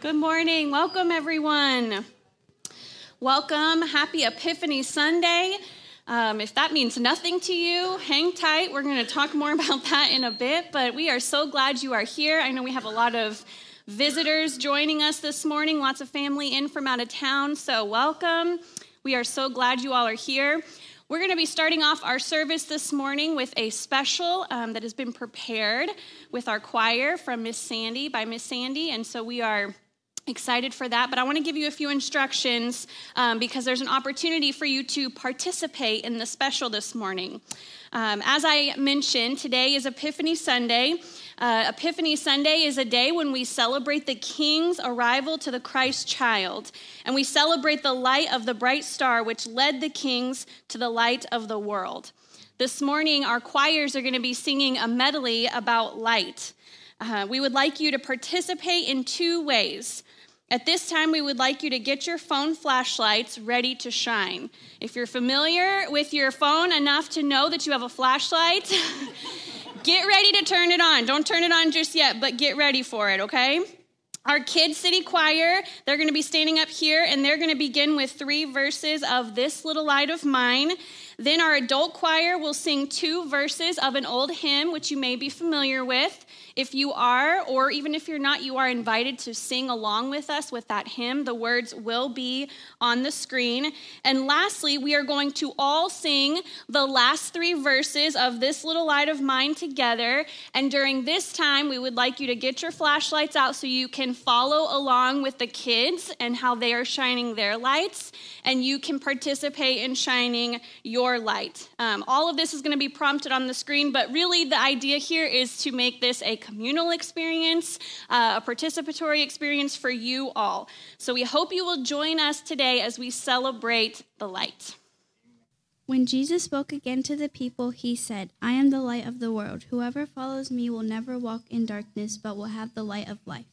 Good morning. Welcome, everyone. Welcome. Happy Epiphany Sunday. Um, if that means nothing to you, hang tight. We're going to talk more about that in a bit, but we are so glad you are here. I know we have a lot of visitors joining us this morning, lots of family in from out of town, so welcome. We are so glad you all are here. We're going to be starting off our service this morning with a special um, that has been prepared with our choir from Miss Sandy by Miss Sandy, and so we are excited for that but i want to give you a few instructions um, because there's an opportunity for you to participate in the special this morning. Um, as i mentioned today is epiphany sunday. Uh, epiphany sunday is a day when we celebrate the king's arrival to the christ child and we celebrate the light of the bright star which led the kings to the light of the world. This morning our choirs are going to be singing a medley about light. Uh, we would like you to participate in two ways. At this time, we would like you to get your phone flashlights ready to shine. If you're familiar with your phone enough to know that you have a flashlight, get ready to turn it on. Don't turn it on just yet, but get ready for it, okay? Our Kids City Choir, they're going to be standing up here and they're going to begin with three verses of This Little Light of Mine. Then our adult choir will sing two verses of an old hymn, which you may be familiar with. If you are, or even if you're not, you are invited to sing along with us with that hymn. The words will be on the screen. And lastly, we are going to all sing the last three verses of This Little Light of Mine together. And during this time, we would like you to get your flashlights out so you can follow along with the kids and how they are shining their lights, and you can participate in shining your light. Um, all of this is going to be prompted on the screen, but really the idea here is to make this a communal experience, uh, a participatory experience for you all. So we hope you will join us today as we celebrate the light. When Jesus spoke again to the people, he said, I am the light of the world. Whoever follows me will never walk in darkness, but will have the light of life.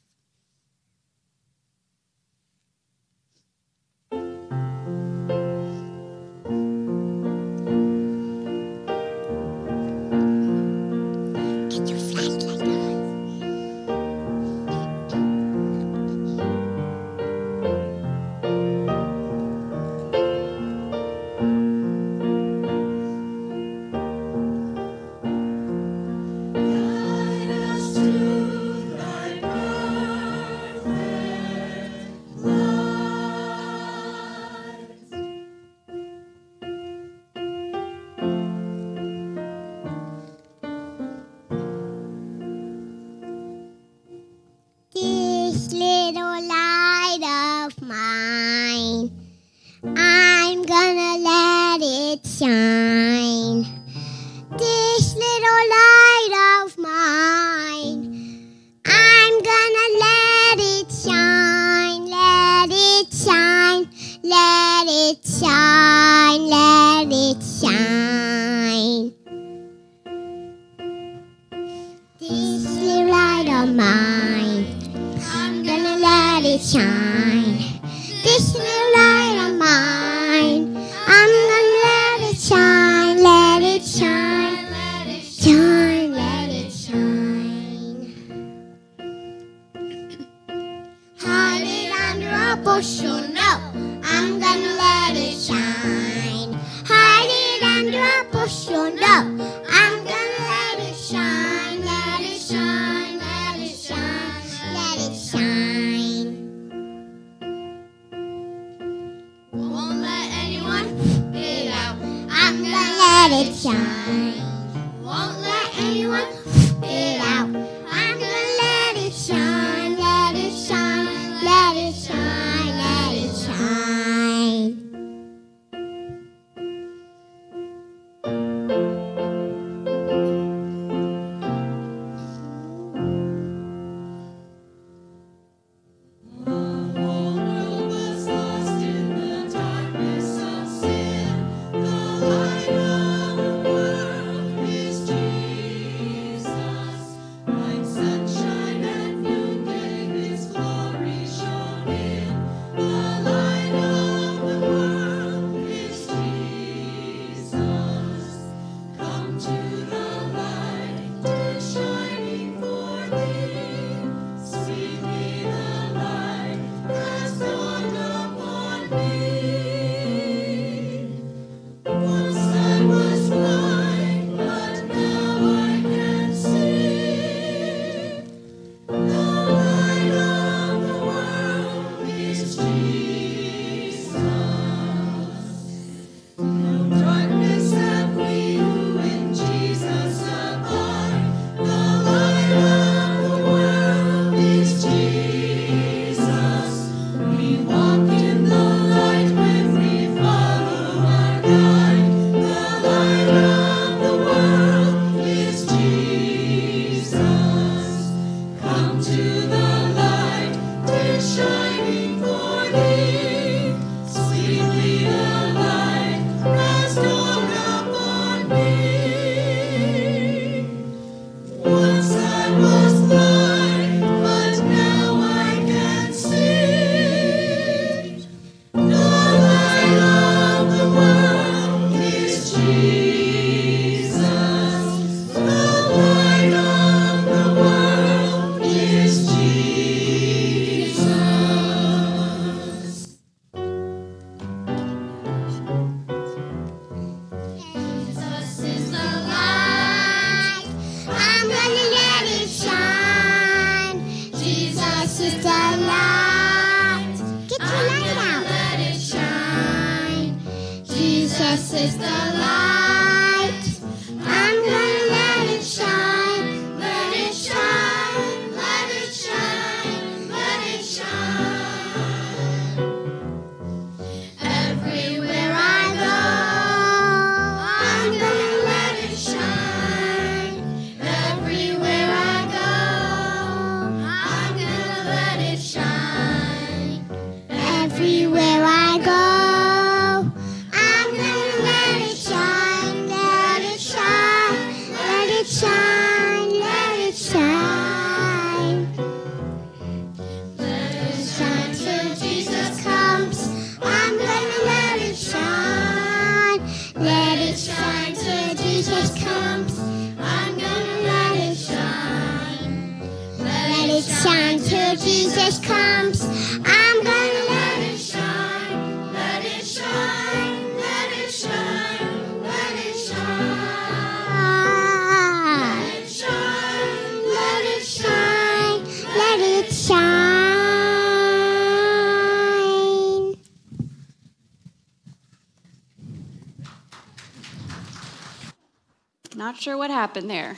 Happened there.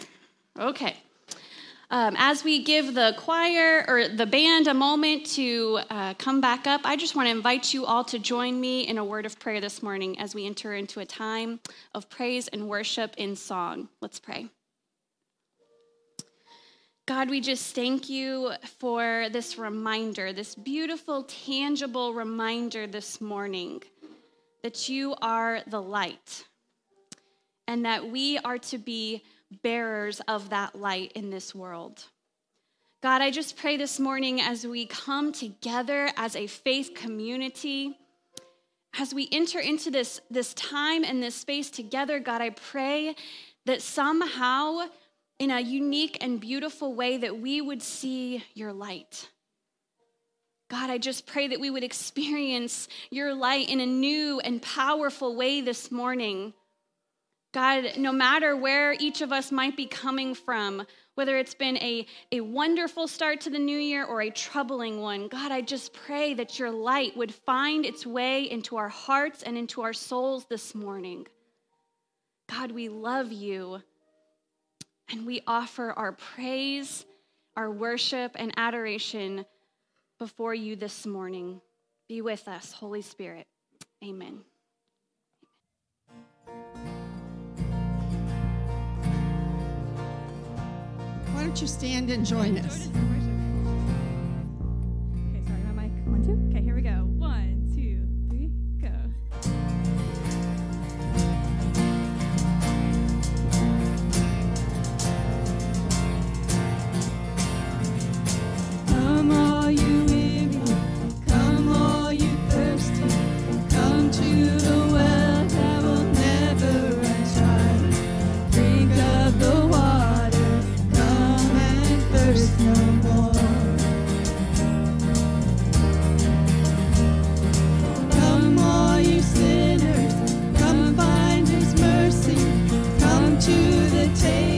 Okay. Um, as we give the choir or the band a moment to uh, come back up, I just want to invite you all to join me in a word of prayer this morning as we enter into a time of praise and worship in song. Let's pray. God, we just thank you for this reminder, this beautiful, tangible reminder this morning that you are the light and that we are to be bearers of that light in this world. God, I just pray this morning as we come together as a faith community, as we enter into this, this time and this space together, God, I pray that somehow, in a unique and beautiful way, that we would see your light. God, I just pray that we would experience your light in a new and powerful way this morning. God, no matter where each of us might be coming from, whether it's been a, a wonderful start to the new year or a troubling one, God, I just pray that your light would find its way into our hearts and into our souls this morning. God, we love you and we offer our praise, our worship, and adoration before you this morning. Be with us, Holy Spirit. Amen. Why don't you stand and join us? it.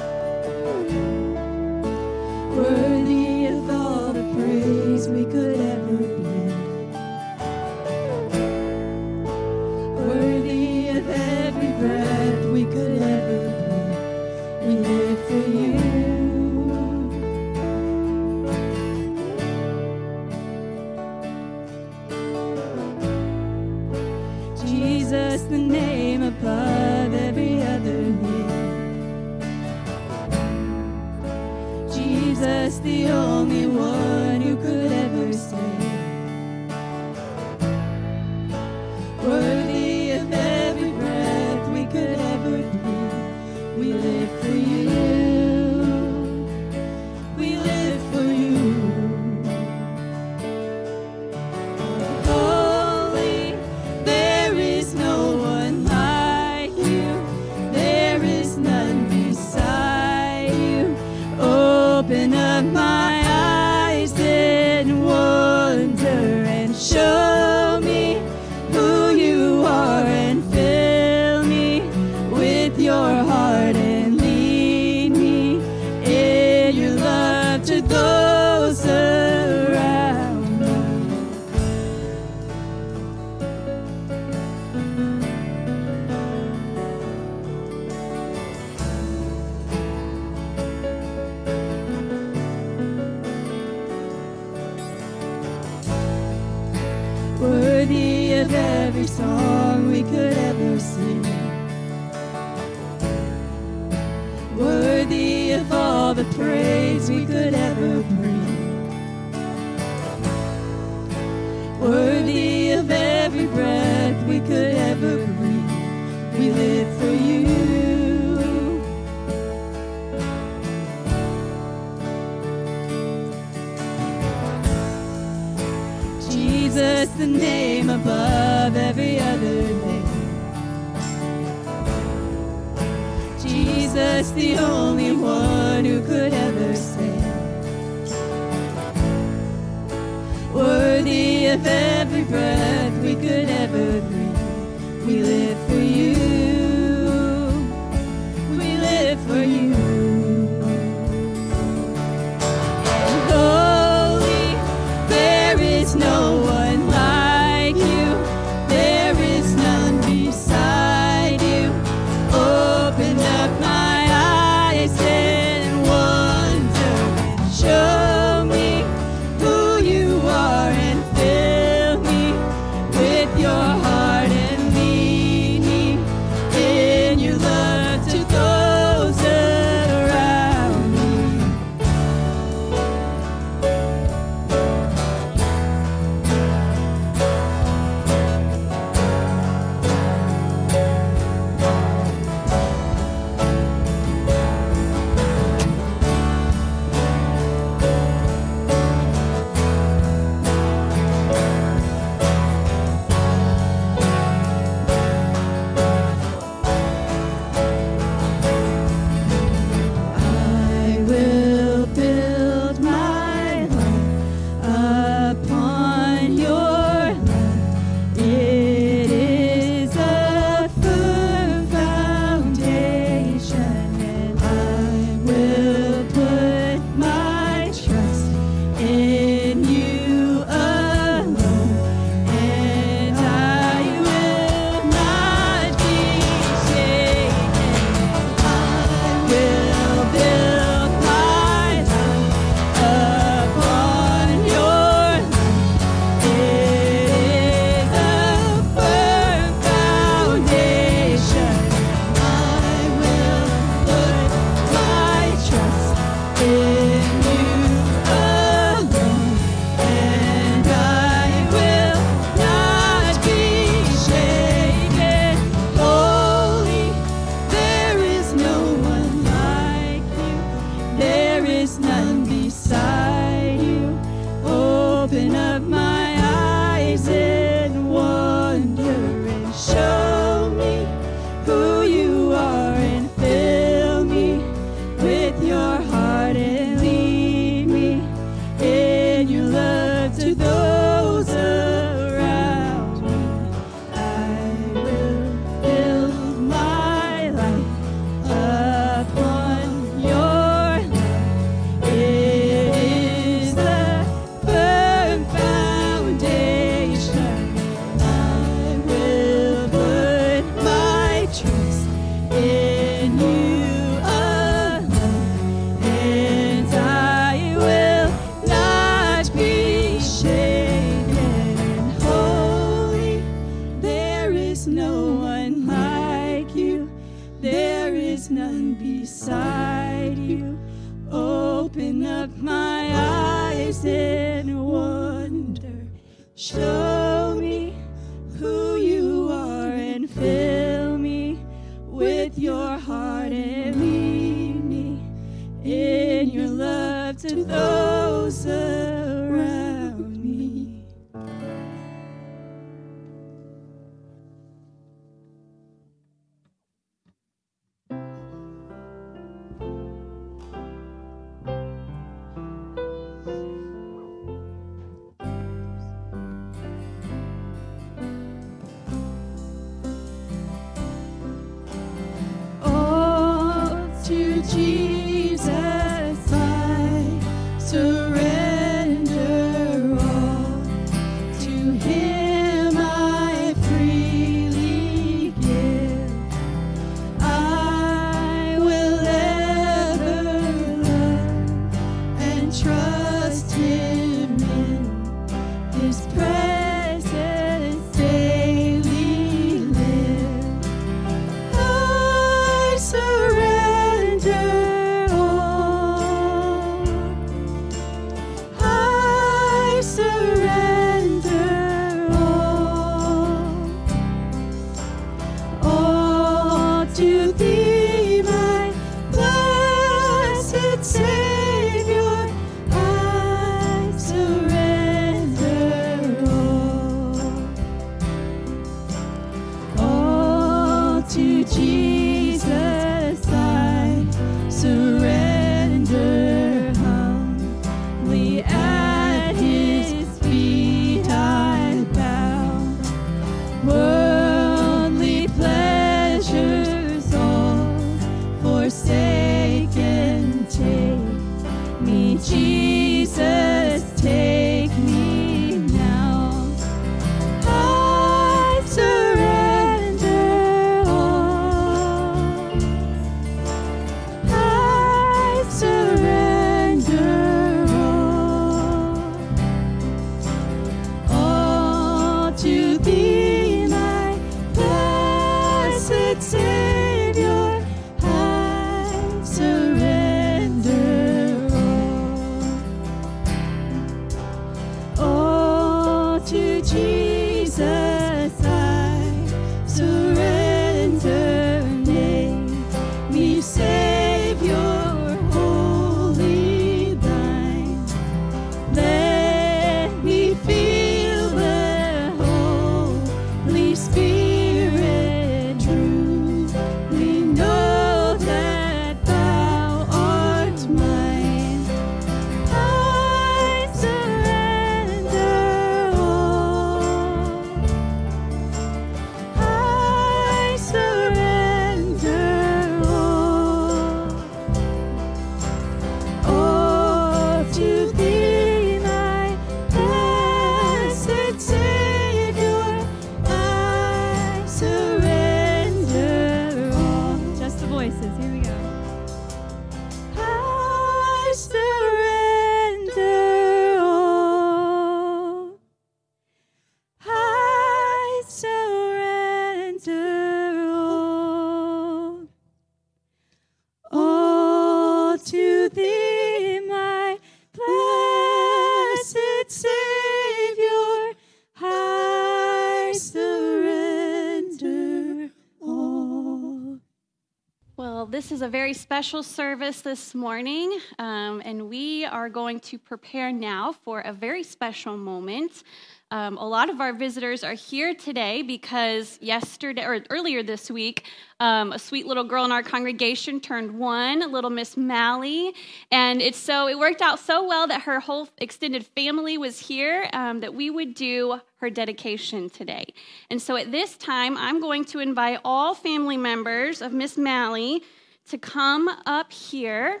Is a very special service this morning, um, and we are going to prepare now for a very special moment. Um, a lot of our visitors are here today because yesterday or earlier this week, um, a sweet little girl in our congregation turned one, little Miss Mally, and it's so it worked out so well that her whole extended family was here um, that we would do her dedication today. And so at this time, I'm going to invite all family members of Miss Mally to come up here.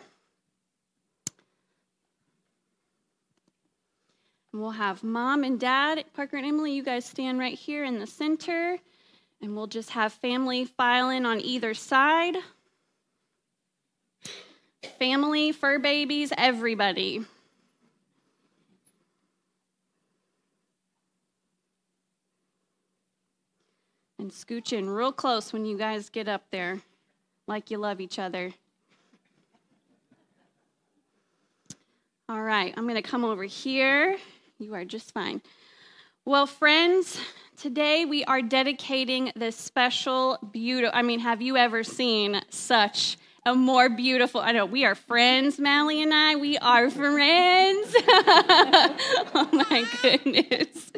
We'll have mom and dad, Parker and Emily, you guys stand right here in the center. And we'll just have family file in on either side. Family, fur babies, everybody. And scooch in real close when you guys get up there, like you love each other. All right, I'm going to come over here. You are just fine. Well, friends, today we are dedicating this special, beautiful. I mean, have you ever seen such a more beautiful? I know we are friends, Mally and I. We are friends. oh my goodness.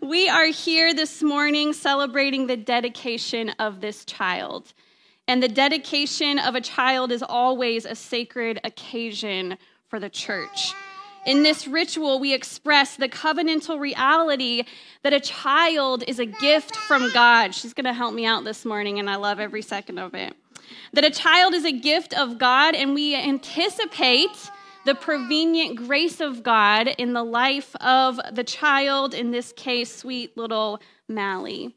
We are here this morning celebrating the dedication of this child. And the dedication of a child is always a sacred occasion for the church. In this ritual, we express the covenantal reality that a child is a gift from God. She's going to help me out this morning, and I love every second of it. That a child is a gift of God, and we anticipate the prevenient grace of God in the life of the child, in this case, sweet little Mally.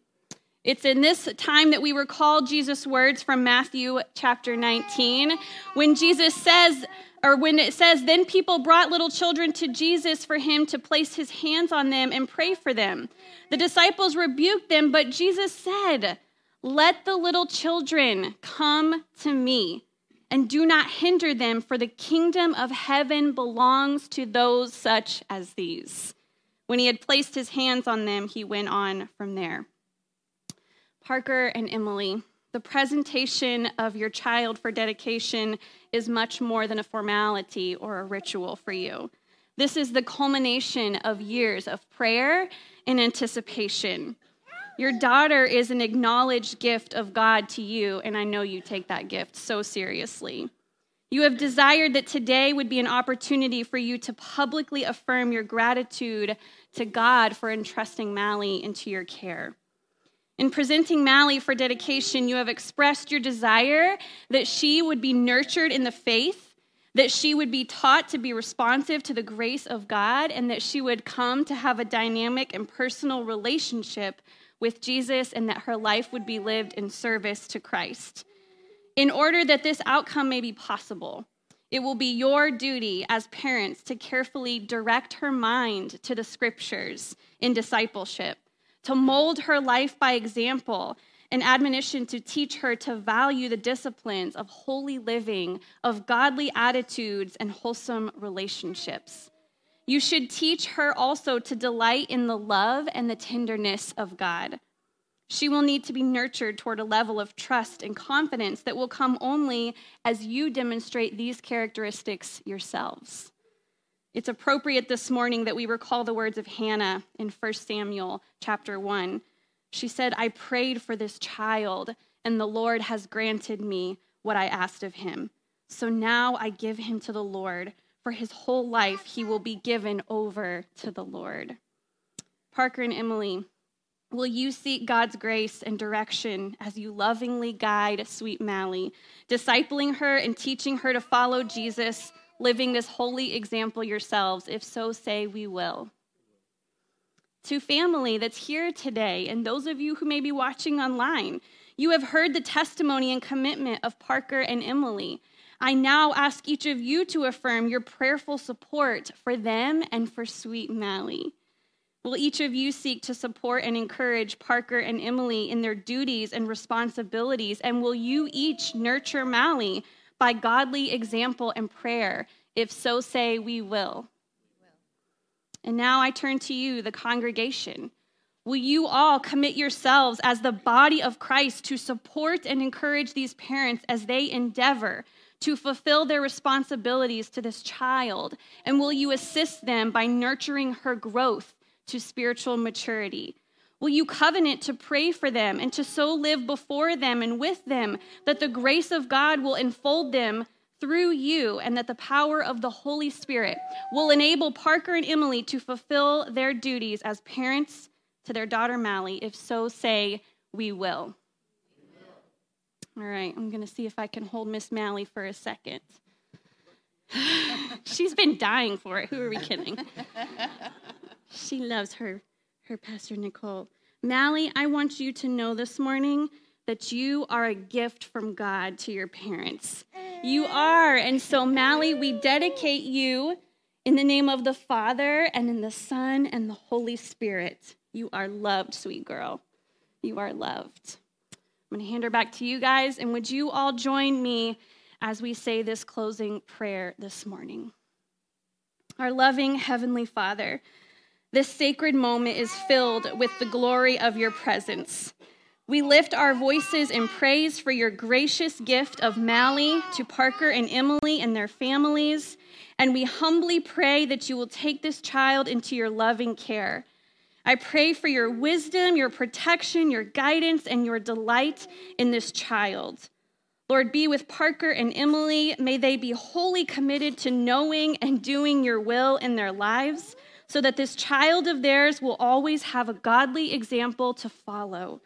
It's in this time that we recall Jesus' words from Matthew chapter 19 when Jesus says, or when it says, Then people brought little children to Jesus for him to place his hands on them and pray for them. The disciples rebuked them, but Jesus said, Let the little children come to me and do not hinder them, for the kingdom of heaven belongs to those such as these. When he had placed his hands on them, he went on from there. Parker and Emily, the presentation of your child for dedication is much more than a formality or a ritual for you. This is the culmination of years of prayer and anticipation. Your daughter is an acknowledged gift of God to you, and I know you take that gift so seriously. You have desired that today would be an opportunity for you to publicly affirm your gratitude to God for entrusting Mally into your care. In presenting Mally for dedication, you have expressed your desire that she would be nurtured in the faith, that she would be taught to be responsive to the grace of God, and that she would come to have a dynamic and personal relationship with Jesus, and that her life would be lived in service to Christ. In order that this outcome may be possible, it will be your duty as parents to carefully direct her mind to the scriptures in discipleship to mold her life by example, an admonition to teach her to value the disciplines of holy living, of godly attitudes, and wholesome relationships. You should teach her also to delight in the love and the tenderness of God. She will need to be nurtured toward a level of trust and confidence that will come only as you demonstrate these characteristics yourselves. It's appropriate this morning that we recall the words of Hannah in 1 Samuel chapter 1. She said, I prayed for this child, and the Lord has granted me what I asked of him. So now I give him to the Lord. For his whole life, he will be given over to the Lord. Parker and Emily, will you seek God's grace and direction as you lovingly guide sweet Mally, discipling her and teaching her to follow Jesus? Living this holy example yourselves? If so, say we will. To family that's here today, and those of you who may be watching online, you have heard the testimony and commitment of Parker and Emily. I now ask each of you to affirm your prayerful support for them and for sweet Mally. Will each of you seek to support and encourage Parker and Emily in their duties and responsibilities? And will you each nurture Mally by godly example and prayer? If so, say, we will. And now I turn to you, the congregation. Will you all commit yourselves as the body of Christ to support and encourage these parents as they endeavor to fulfill their responsibilities to this child? And will you assist them by nurturing her growth to spiritual maturity? Will you covenant to pray for them and to so live before them and with them that the grace of God will enfold them through you and that the power of the Holy Spirit will enable Parker and Emily to fulfill their duties as parents to their daughter Mally? If so, say, we will. All right, I'm going to see if I can hold Miss Mally for a second. She's been dying for it. Who are we kidding? she loves her her pastor Nicole. Mally, I want you to know this morning that you are a gift from God to your parents. You are. And so, Mally, we dedicate you in the name of the Father and in the Son and the Holy Spirit. You are loved, sweet girl. You are loved. I'm going to hand her back to you guys. And would you all join me as we say this closing prayer this morning? our loving Heavenly Father, this sacred moment is filled with the glory of your presence. We lift our voices in praise for your gracious gift of Mally to Parker and Emily and their families, and we humbly pray that you will take this child into your loving care. I pray for your wisdom, your protection, your guidance, and your delight in this child. Lord, be with Parker and Emily. May they be wholly committed to knowing and doing your will in their lives so that this child of theirs will always have a godly example to follow.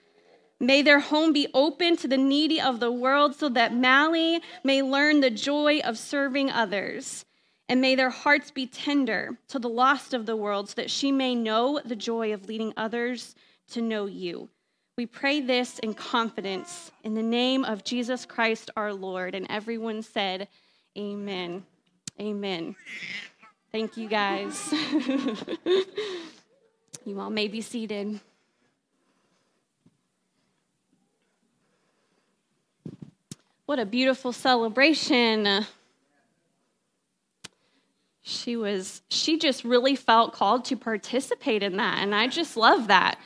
May their home be open to the needy of the world so that Mally may learn the joy of serving others. And may their hearts be tender to the lost of the world so that she may know the joy of leading others to know you. We pray this in confidence in the name of Jesus Christ our Lord. And everyone said, Amen. Amen. Thank you, guys. you all may be seated. What a beautiful celebration. She was, she just really felt called to participate in that. And I just love that.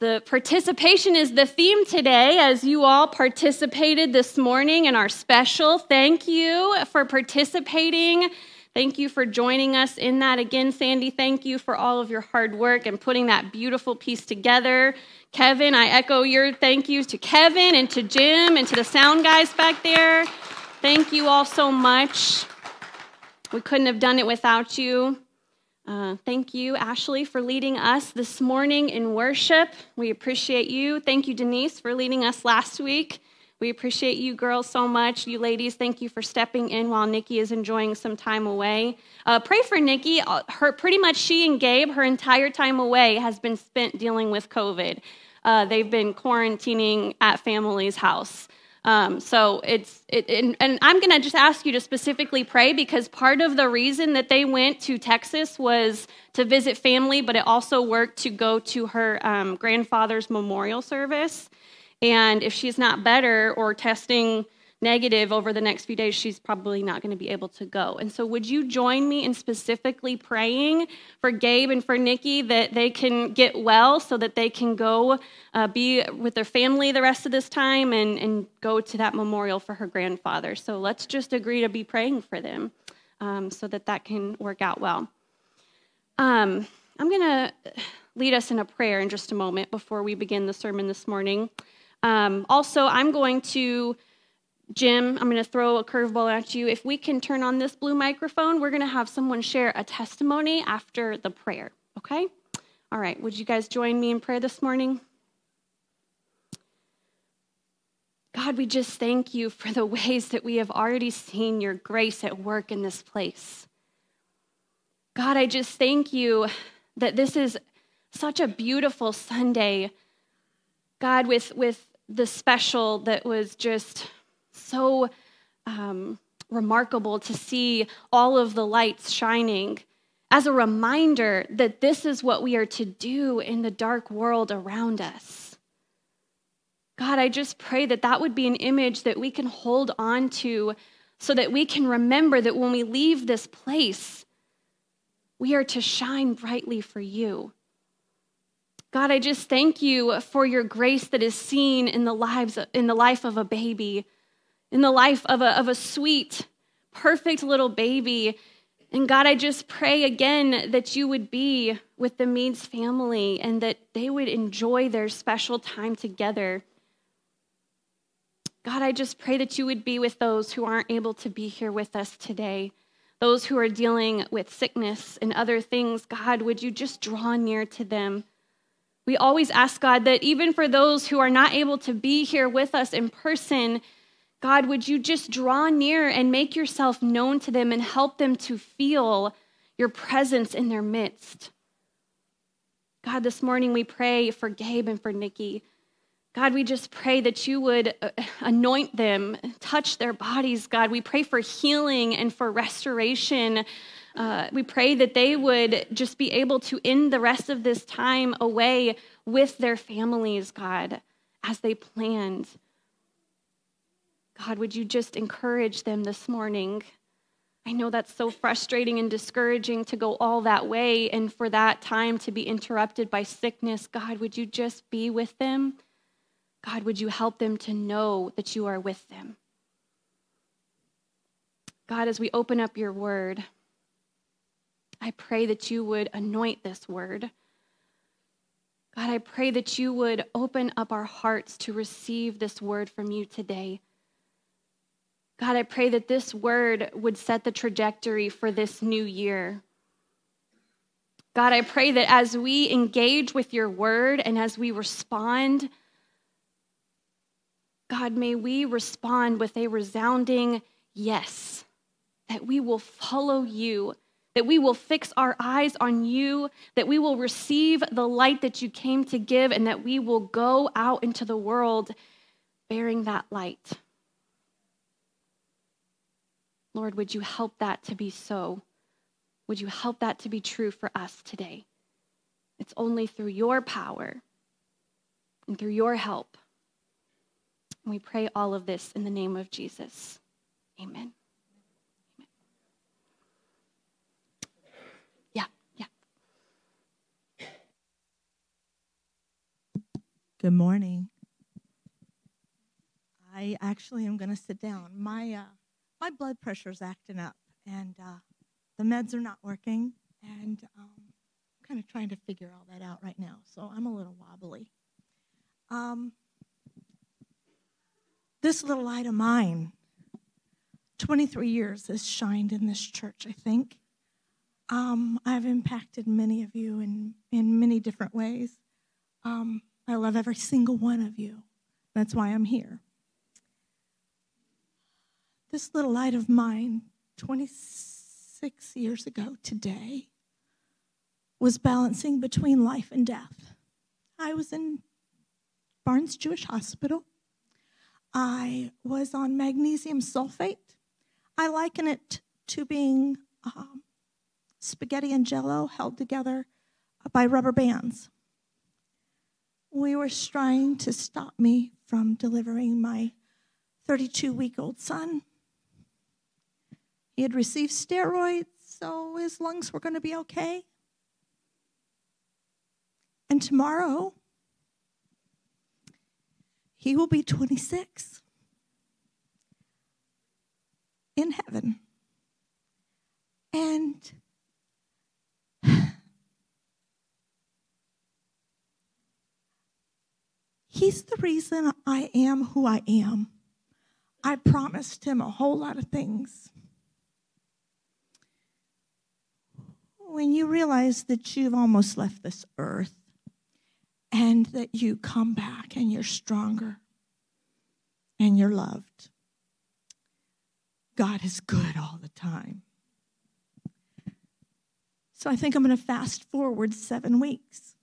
The participation is the theme today as you all participated this morning in our special. Thank you for participating. Thank you for joining us in that again, Sandy. Thank you for all of your hard work and putting that beautiful piece together. Kevin, I echo your thank yous to Kevin and to Jim and to the sound guys back there. Thank you all so much. We couldn't have done it without you. Uh, thank you, Ashley, for leading us this morning in worship. We appreciate you. Thank you, Denise, for leading us last week. We appreciate you girls so much. You ladies, thank you for stepping in while Nikki is enjoying some time away. Uh, pray for Nikki. Uh, her pretty much she and Gabe, her entire time away has been spent dealing with COVID. Uh, they've been quarantining at family's house. Um, so it's it, and, and I'm going to just ask you to specifically pray because part of the reason that they went to Texas was to visit family, but it also worked to go to her um, grandfather's memorial service. And if she's not better or testing negative over the next few days, she's probably not going to be able to go. And so, would you join me in specifically praying for Gabe and for Nikki that they can get well so that they can go uh, be with their family the rest of this time and, and go to that memorial for her grandfather? So, let's just agree to be praying for them um, so that that can work out well. Um, I'm going to lead us in a prayer in just a moment before we begin the sermon this morning. Um, also, I'm going to, Jim, I'm going to throw a curveball at you. If we can turn on this blue microphone, we're going to have someone share a testimony after the prayer, okay? All right, would you guys join me in prayer this morning? God, we just thank you for the ways that we have already seen your grace at work in this place. God, I just thank you that this is such a beautiful Sunday. God, with, with the special that was just so um, remarkable to see all of the lights shining as a reminder that this is what we are to do in the dark world around us. God, I just pray that that would be an image that we can hold on to so that we can remember that when we leave this place, we are to shine brightly for you. God, I just thank you for your grace that is seen in the lives in the life of a baby, in the life of a, of a sweet, perfect little baby. And God, I just pray again that you would be with the Meads family and that they would enjoy their special time together. God, I just pray that you would be with those who aren't able to be here with us today, those who are dealing with sickness and other things. God, would you just draw near to them? We always ask God that even for those who are not able to be here with us in person, God, would you just draw near and make yourself known to them and help them to feel your presence in their midst? God, this morning we pray for Gabe and for Nikki. God, we just pray that you would uh, anoint them, touch their bodies, God. We pray for healing and for restoration uh, we pray that they would just be able to end the rest of this time away with their families, God, as they planned. God, would you just encourage them this morning? I know that's so frustrating and discouraging to go all that way and for that time to be interrupted by sickness. God, would you just be with them? God, would you help them to know that you are with them? God, as we open up your word, I pray that you would anoint this word. God, I pray that you would open up our hearts to receive this word from you today. God, I pray that this word would set the trajectory for this new year. God, I pray that as we engage with your word and as we respond, God, may we respond with a resounding yes, that we will follow you, that we will fix our eyes on you, that we will receive the light that you came to give, and that we will go out into the world bearing that light. Lord, would you help that to be so? Would you help that to be true for us today? It's only through your power and through your help. We pray all of this in the name of Jesus. Amen. Yeah, yeah. Good morning. I actually am going to sit down. My uh, my blood pressure's acting up, and uh, the meds are not working, and um, I'm kind of trying to figure all that out right now. So I'm a little wobbly. Um, this little light of mine, 23 years has shined in this church. I think um, I've impacted many of you in in many different ways. Um, I love every single one of you. That's why I'm here. This little light of mine, 26 years ago today, was balancing between life and death. I was in Barnes Jewish Hospital. I was on magnesium sulfate. I liken it to being um, spaghetti and jello held together by rubber bands. We were trying to stop me from delivering my 32 week old son. He had received steroids, so his lungs were going to be okay. And tomorrow, he will be 26 in heaven. And he's the reason I am who I am. I promised him a whole lot of things. When you realize that you've almost left this earth and that you come back and you're stronger and you're loved, God is good all the time. So I think I'm going to fast forward seven weeks.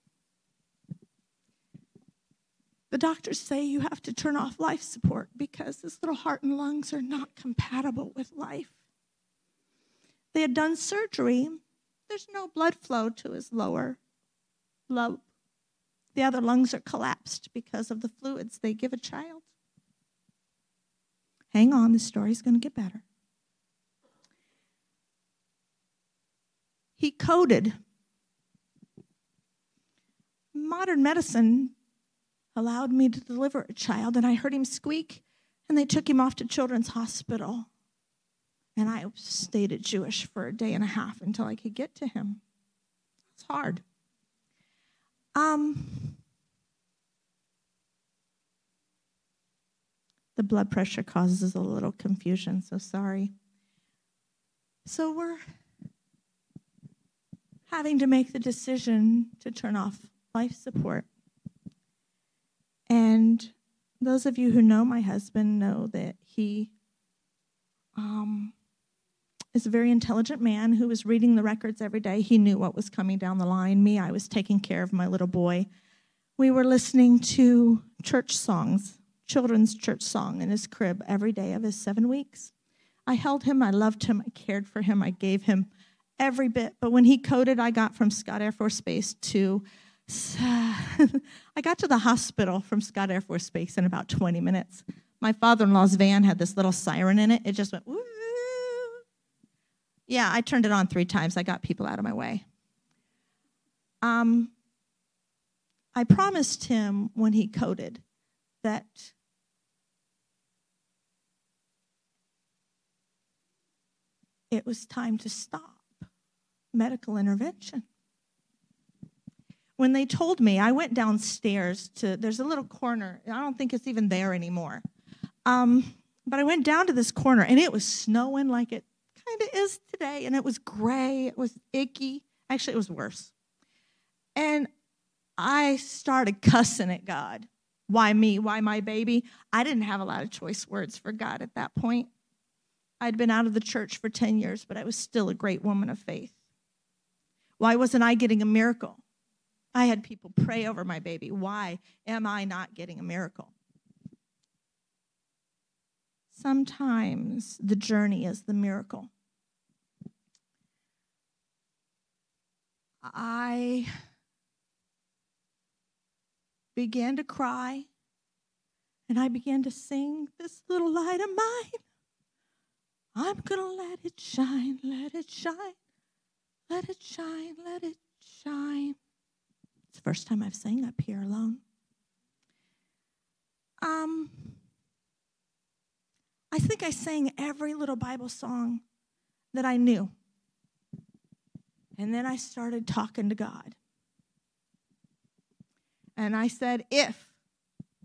The doctors say you have to turn off life support because his little heart and lungs are not compatible with life. They had done surgery. There's no blood flow to his lower lobe. The other lungs are collapsed because of the fluids they give a child. Hang on, the story's going to get better. He coded. Modern medicine allowed me to deliver a child, and I heard him squeak, and they took him off to Children's Hospital. And I stayed at Jewish for a day and a half until I could get to him. It's hard. Um, the blood pressure causes a little confusion, so sorry. So we're having to make the decision to turn off life support. And those of you who know my husband know that he um, is a very intelligent man who was reading the records every day. He knew what was coming down the line. Me, I was taking care of my little boy. We were listening to church songs, children's church song in his crib every day of his seven weeks. I held him, I loved him, I cared for him, I gave him every bit. But when he coded, I got from Scott Air Force Base to I got to the hospital from Scott Air Force Base in about 20 minutes. My father in law's van had this little siren in it. It just went, woo. Yeah, I turned it on three times. I got people out of my way. Um, I promised him when he coded that it was time to stop medical intervention. When they told me, I went downstairs to, there's a little corner, I don't think it's even there anymore. Um, but I went down to this corner and it was snowing like it kind of is today, and it was gray, it was icky. Actually, it was worse. And I started cussing at God. Why me? Why my baby? I didn't have a lot of choice words for God at that point. I'd been out of the church for 10 years, but I was still a great woman of faith. Why wasn't I getting a miracle? I had people pray over my baby. Why am I not getting a miracle? Sometimes the journey is the miracle. I began to cry and I began to sing this little light of mine. I'm going to let it shine, let it shine, let it shine, let it shine. It's the first time I've sang up here alone. Um, I think I sang every little Bible song that I knew. And then I started talking to God. And I said, if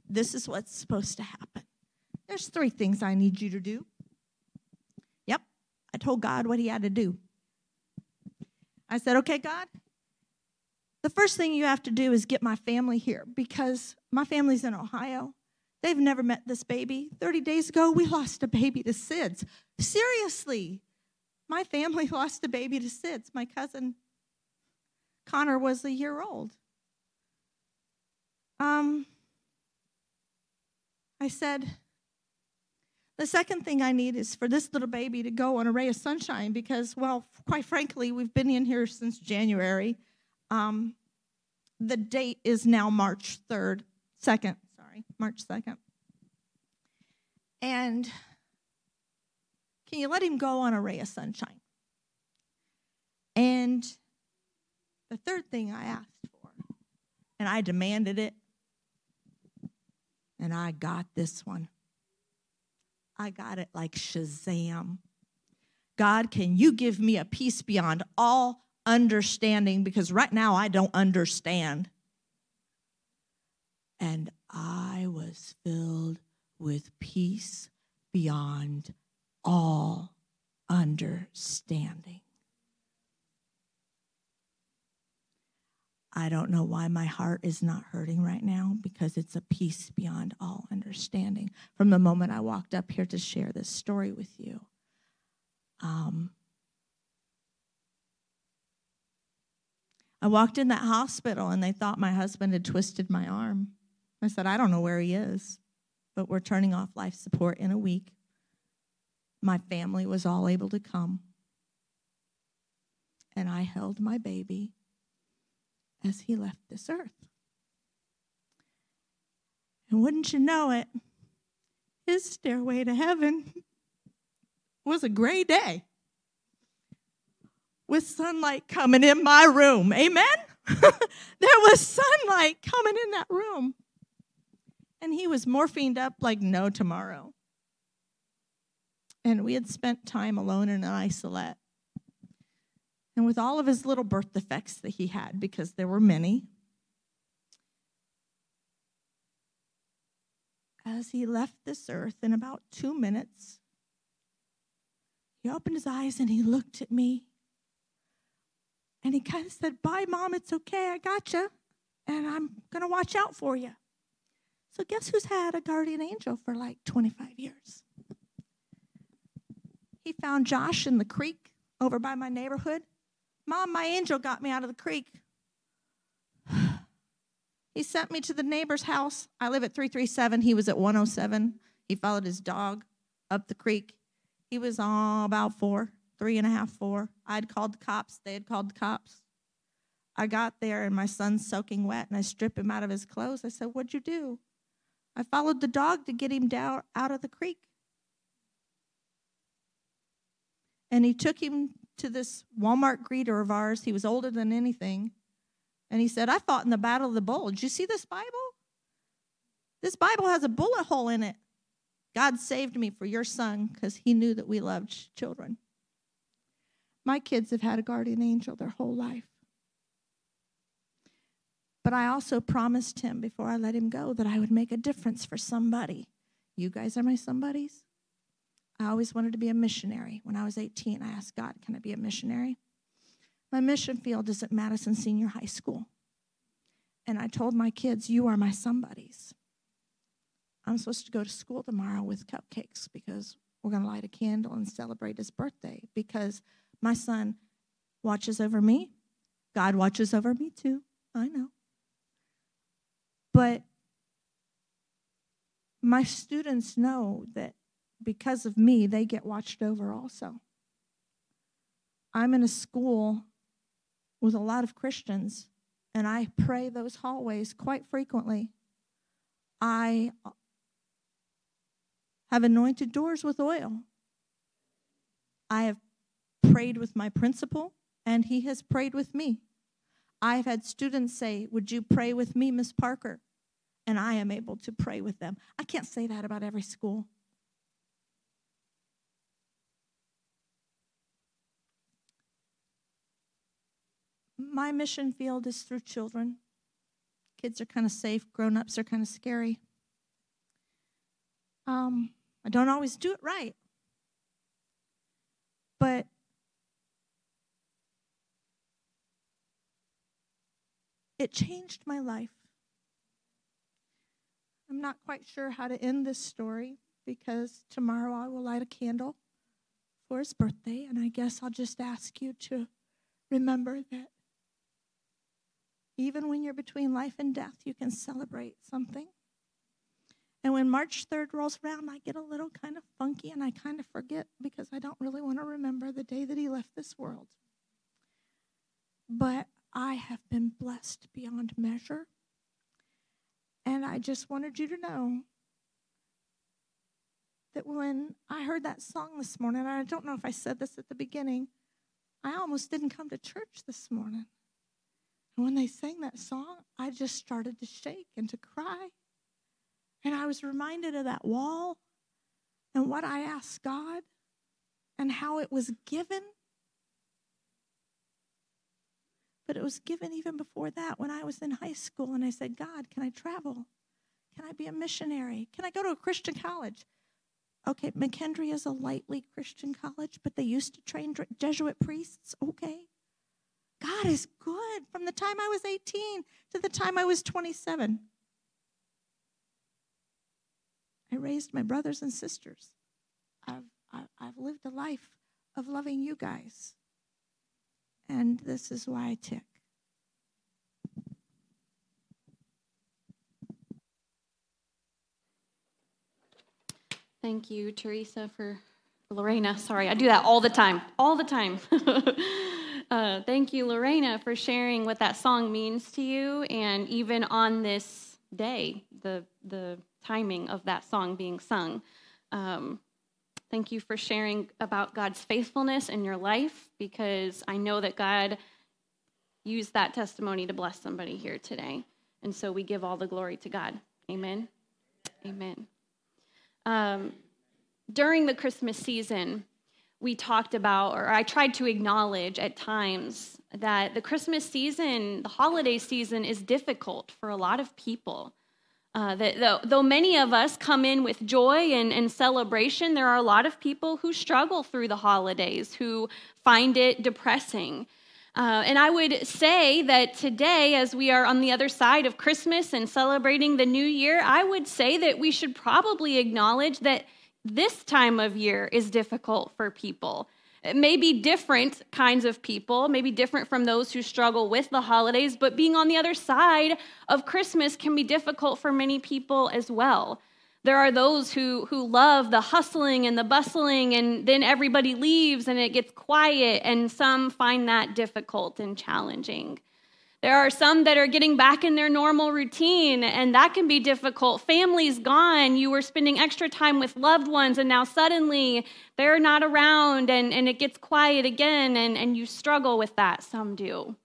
this is what's supposed to happen, there's three things I need you to do. Yep, I told God what he had to do. I said, okay, God, the first thing you have to do is get my family here because my family's in Ohio. They've never met this baby. 30 days ago, we lost a baby to SIDS. Seriously, my family lost a baby to SIDS. My cousin Connor was a year old. Um, I said, the second thing I need is for this little baby to go on a ray of sunshine because, well, quite frankly, we've been in here since January. Um, the date is now March 3rd, 2nd, sorry, March 2nd. And can you let him go on a ray of sunshine? And the third thing I asked for, and I demanded it, and I got this one. I got it like Shazam. God, can you give me a peace beyond all understanding? Because right now I don't understand. And I was filled with peace beyond all understanding. I don't know why my heart is not hurting right now because it's a peace beyond all understanding. From the moment I walked up here to share this story with you, um, I walked in that hospital and they thought my husband had twisted my arm. I said, I don't know where he is, but we're turning off life support in a week. My family was all able to come. And I held my baby as he left this earth. And wouldn't you know it, his stairway to heaven was a gray day with sunlight coming in my room. Amen? there was sunlight coming in that room. And he was morphined up like no tomorrow. And we had spent time alone in an isolette. And with all of his little birth defects that he had, because there were many, as he left this earth in about two minutes, he opened his eyes and he looked at me. And he kind of said, Bye, Mom, it's okay, I got you. And I'm going to watch out for you. So, guess who's had a guardian angel for like 25 years? He found Josh in the creek over by my neighborhood. Mom, my angel got me out of the creek. he sent me to the neighbor's house. I live at 337. He was at 107. He followed his dog up the creek. He was all about four, three and a half, four. I'd called the cops. They had called the cops. I got there and my son's soaking wet and I strip him out of his clothes. I said, What'd you do? I followed the dog to get him down out of the creek. And he took him to this Walmart greeter of ours. He was older than anything. And he said, I fought in the Battle of the Bulge. Did you see this Bible? This Bible has a bullet hole in it. God saved me for your son because he knew that we loved children. My kids have had a guardian angel their whole life. But I also promised him before I let him go that I would make a difference for somebody. You guys are my somebodies. I always wanted to be a missionary. When I was 18, I asked God, Can I be a missionary? My mission field is at Madison Senior High School. And I told my kids, You are my somebodies. I'm supposed to go to school tomorrow with cupcakes because we're going to light a candle and celebrate his birthday because my son watches over me. God watches over me too. I know. But my students know that because of me, they get watched over also. I'm in a school with a lot of Christians, and I pray those hallways quite frequently. I have anointed doors with oil. I have prayed with my principal, and he has prayed with me. I've had students say, Would you pray with me, Miss Parker? And I am able to pray with them. I can't say that about every school. My mission field is through children. Kids are kind of safe, grown ups are kind of scary. Um, I don't always do it right. But it changed my life. I'm not quite sure how to end this story because tomorrow I will light a candle for his birthday, and I guess I'll just ask you to remember that even when you're between life and death, you can celebrate something. And when March 3rd rolls around, I get a little kind of funky and I kind of forget because I don't really want to remember the day that he left this world. But I have been blessed beyond measure. And I just wanted you to know that when I heard that song this morning, I don't know if I said this at the beginning, I almost didn't come to church this morning. And when they sang that song, I just started to shake and to cry. And I was reminded of that wall and what I asked God and how it was given. But it was given even before that when I was in high school and I said, God, can I travel? Can I be a missionary? Can I go to a Christian college? Okay, McKendree is a lightly Christian college, but they used to train Jesuit priests. Okay. God is good from the time I was 18 to the time I was 27. I raised my brothers and sisters. I've, I've lived a life of loving you guys. And this is why I tick. Thank you, Teresa, for Lorena. Sorry, I do that all the time, all the time. uh, thank you, Lorena, for sharing what that song means to you, and even on this day, the the timing of that song being sung. Um, thank you for sharing about God's faithfulness in your life because I know that God used that testimony to bless somebody here today. And so we give all the glory to God. Amen. Amen. Um, during the Christmas season, we talked about, or I tried to acknowledge at times, that the Christmas season, the holiday season, is difficult for a lot of people. Uh, that though, though, many of us come in with joy and, and celebration, there are a lot of people who struggle through the holidays, who find it depressing. Uh, and I would say that today, as we are on the other side of Christmas and celebrating the new year, I would say that we should probably acknowledge that this time of year is difficult for people. Maybe different kinds of people, maybe different from those who struggle with the holidays, but being on the other side of Christmas can be difficult for many people as well. There are those who, who love the hustling and the bustling, and then everybody leaves and it gets quiet, and some find that difficult and challenging. There are some that are getting back in their normal routine, and that can be difficult. Families gone, you were spending extra time with loved ones, and now suddenly they're not around, and, and it gets quiet again, and, and you struggle with that. Some do.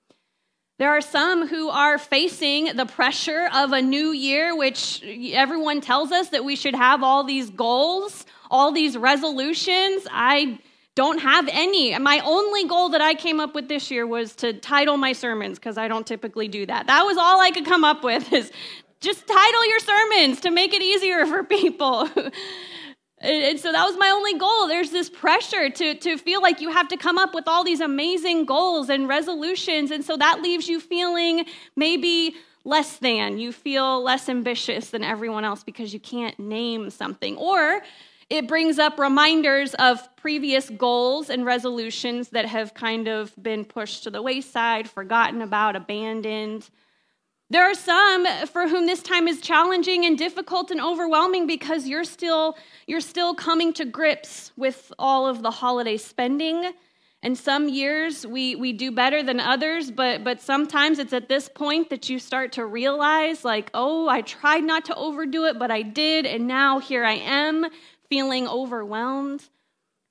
There are some who are facing the pressure of a new year, which everyone tells us that we should have all these goals, all these resolutions. I don't have any. My only goal that I came up with this year was to title my sermons because I don't typically do that. That was all I could come up with is just title your sermons to make it easier for people. and so that was my only goal. There's this pressure to, to feel like you have to come up with all these amazing goals and resolutions. And so that leaves you feeling maybe less than. You feel less ambitious than everyone else because you can't name something. Or it brings up reminders of previous goals and resolutions that have kind of been pushed to the wayside, forgotten about, abandoned. There are some for whom this time is challenging and difficult and overwhelming because you're still you're still coming to grips with all of the holiday spending. And some years we, we do better than others, but, but sometimes it's at this point that you start to realize, like, oh, I tried not to overdo it, but I did, and now here I am feeling overwhelmed,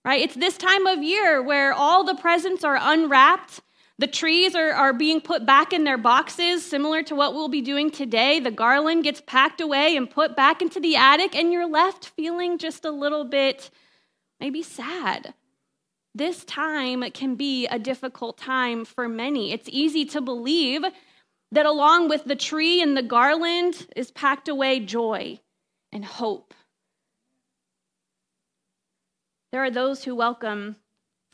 right? It's this time of year where all the presents are unwrapped. The trees are, are being put back in their boxes, similar to what we'll be doing today. The garland gets packed away and put back into the attic, and you're left feeling just a little bit maybe sad. This time can be a difficult time for many. It's easy to believe that along with the tree and the garland is packed away joy and hope there are those who welcome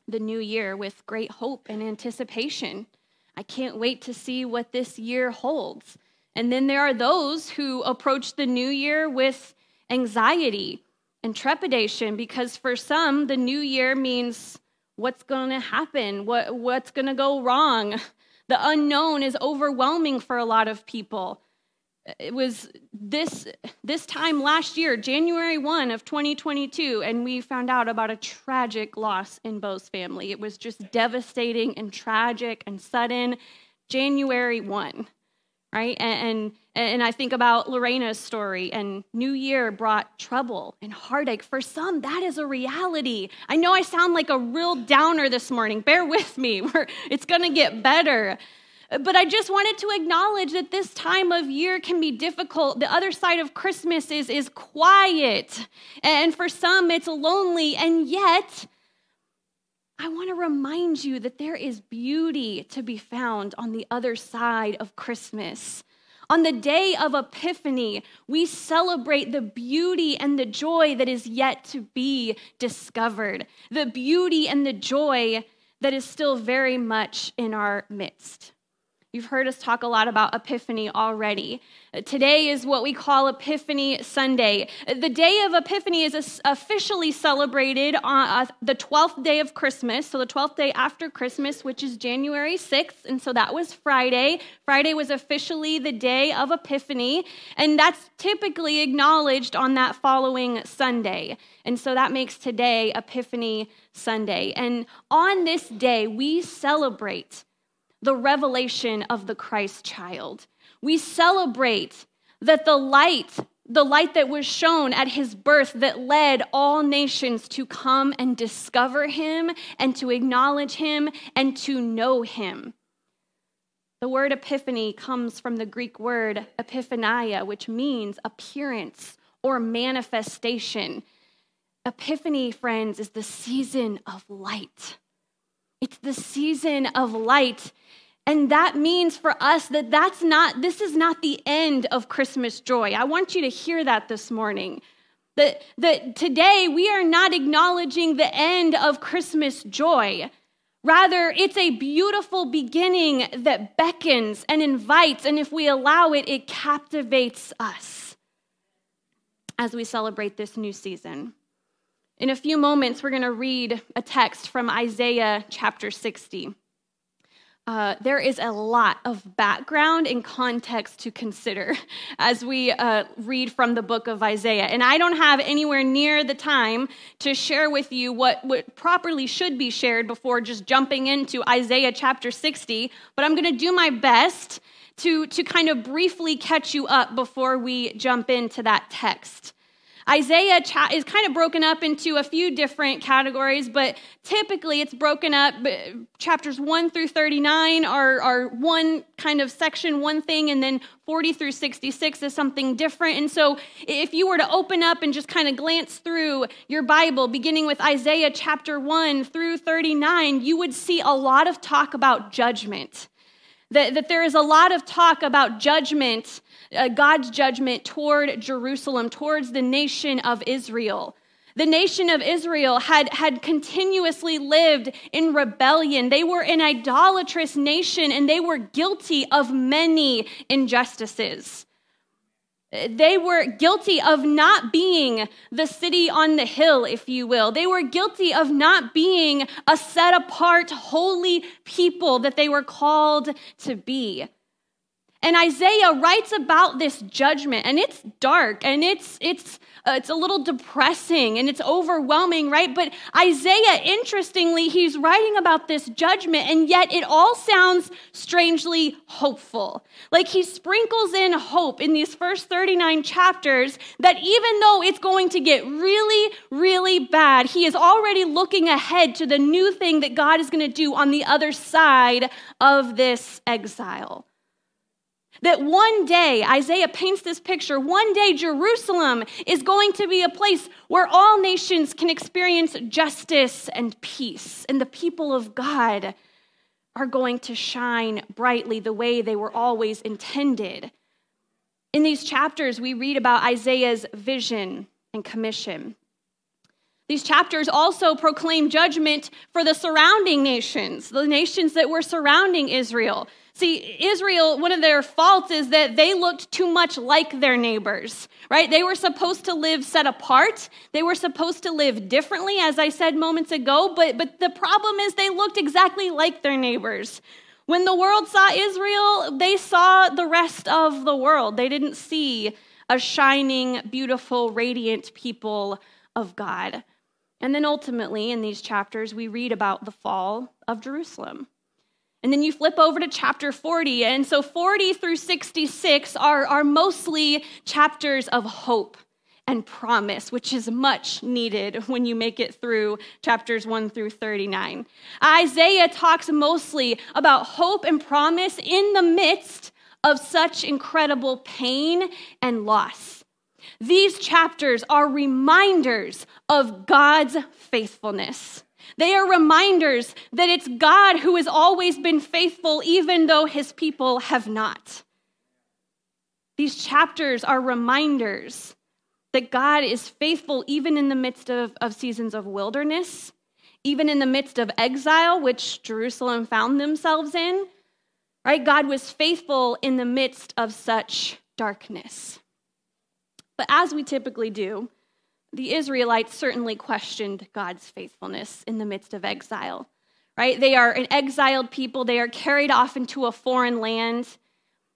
the new year with great hope and anticipation. I can't wait to see what this year holds. And then there are those who approach the new year with anxiety and trepidation because for some, the new year means what's going to happen, what, what's going to go wrong. The unknown is overwhelming for a lot of people it was this this time last year january 1 of 2022 and we found out about a tragic loss in bo's family. It was just devastating and tragic and sudden. January 1 right? And, and and i think about lorena's story and new year brought trouble and heartache. For some that is a reality. I know i sound like a real downer this morning. Bear with me. It's going to get better but I just wanted to acknowledge that this time of year can be difficult. The other side of Christmas is, is quiet, and for some, it's lonely. And yet, I want to remind you that there is beauty to be found on the other side of Christmas. On the day of Epiphany, we celebrate the beauty and the joy that is yet to be discovered, the beauty and the joy that is still very much in our midst. You've heard us talk a lot about Epiphany already. Today is what we call Epiphany Sunday. The day of Epiphany is officially celebrated on uh, the 12th day of Christmas, so the 12th day after Christmas, which is January 6th. And so that was Friday. Friday was officially the day of Epiphany, and that's typically acknowledged on that following Sunday. And so that makes today Epiphany Sunday. And on this day, we celebrate the revelation of the Christ child. We celebrate that the light, the light that was shown at his birth that led all nations to come and discover him and to acknowledge him and to know him. The word epiphany comes from the Greek word epiphania, which means appearance or manifestation. Epiphany, friends, is the season of light. It's the season of light. And that means for us that that's not, this is not the end of Christmas joy. I want you to hear that this morning. That, that today we are not acknowledging the end of Christmas joy. Rather, it's a beautiful beginning that beckons and invites, and if we allow it, it captivates us as we celebrate this new season. In a few moments, we're going to read a text from Isaiah chapter 60. Uh, there is a lot of background and context to consider as we uh, read from the book of Isaiah. And I don't have anywhere near the time to share with you what, what properly should be shared before just jumping into Isaiah chapter 60, but I'm going to do my best to, to kind of briefly catch you up before we jump into that text. Isaiah is kind of broken up into a few different categories, but typically it's broken up. Uh, chapters 1 through 39 are, are one kind of section, one thing, and then 40 through 66 is something different. And so if you were to open up and just kind of glance through your Bible, beginning with Isaiah chapter 1 through 39, you would see a lot of talk about judgment. That, that there is a lot of talk about judgment uh, God's judgment toward Jerusalem, towards the nation of Israel. The nation of Israel had, had continuously lived in rebellion. They were an idolatrous nation and they were guilty of many injustices. They were guilty of not being the city on the hill, if you will. They were guilty of not being a set apart, holy people that they were called to be. And Isaiah writes about this judgment, and it's dark and it's, it's, uh, it's a little depressing and it's overwhelming, right? But Isaiah, interestingly, he's writing about this judgment, and yet it all sounds strangely hopeful. Like he sprinkles in hope in these first 39 chapters that even though it's going to get really, really bad, he is already looking ahead to the new thing that God is going to do on the other side of this exile. That one day, Isaiah paints this picture, one day Jerusalem is going to be a place where all nations can experience justice and peace, and the people of God are going to shine brightly the way they were always intended. In these chapters, we read about Isaiah's vision and commission. These chapters also proclaim judgment for the surrounding nations, the nations that were surrounding Israel. See, Israel, one of their faults is that they looked too much like their neighbors, right? They were supposed to live set apart. They were supposed to live differently, as I said moments ago, but, but the problem is they looked exactly like their neighbors. When the world saw Israel, they saw the rest of the world. They didn't see a shining, beautiful, radiant people of God. And then ultimately, in these chapters, we read about the fall of Jerusalem. And then you flip over to chapter 40. And so 40 through 66 are, are mostly chapters of hope and promise, which is much needed when you make it through chapters 1 through 39. Isaiah talks mostly about hope and promise in the midst of such incredible pain and loss. These chapters are reminders of God's faithfulness. They are reminders that it's God who has always been faithful, even though his people have not. These chapters are reminders that God is faithful even in the midst of, of seasons of wilderness, even in the midst of exile, which Jerusalem found themselves in. Right? God was faithful in the midst of such darkness. But as we typically do, the Israelites certainly questioned God's faithfulness in the midst of exile, right? They are an exiled people, they are carried off into a foreign land.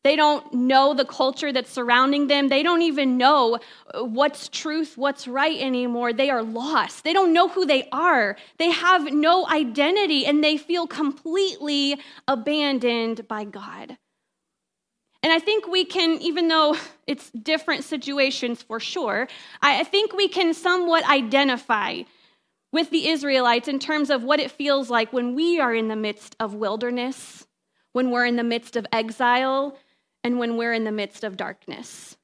They don't know the culture that's surrounding them. They don't even know what's truth, what's right anymore. They are lost. They don't know who they are. They have no identity and they feel completely abandoned by God. And I think we can, even though it's different situations for sure, I think we can somewhat identify with the Israelites in terms of what it feels like when we are in the midst of wilderness, when we're in the midst of exile, and when we're in the midst of darkness.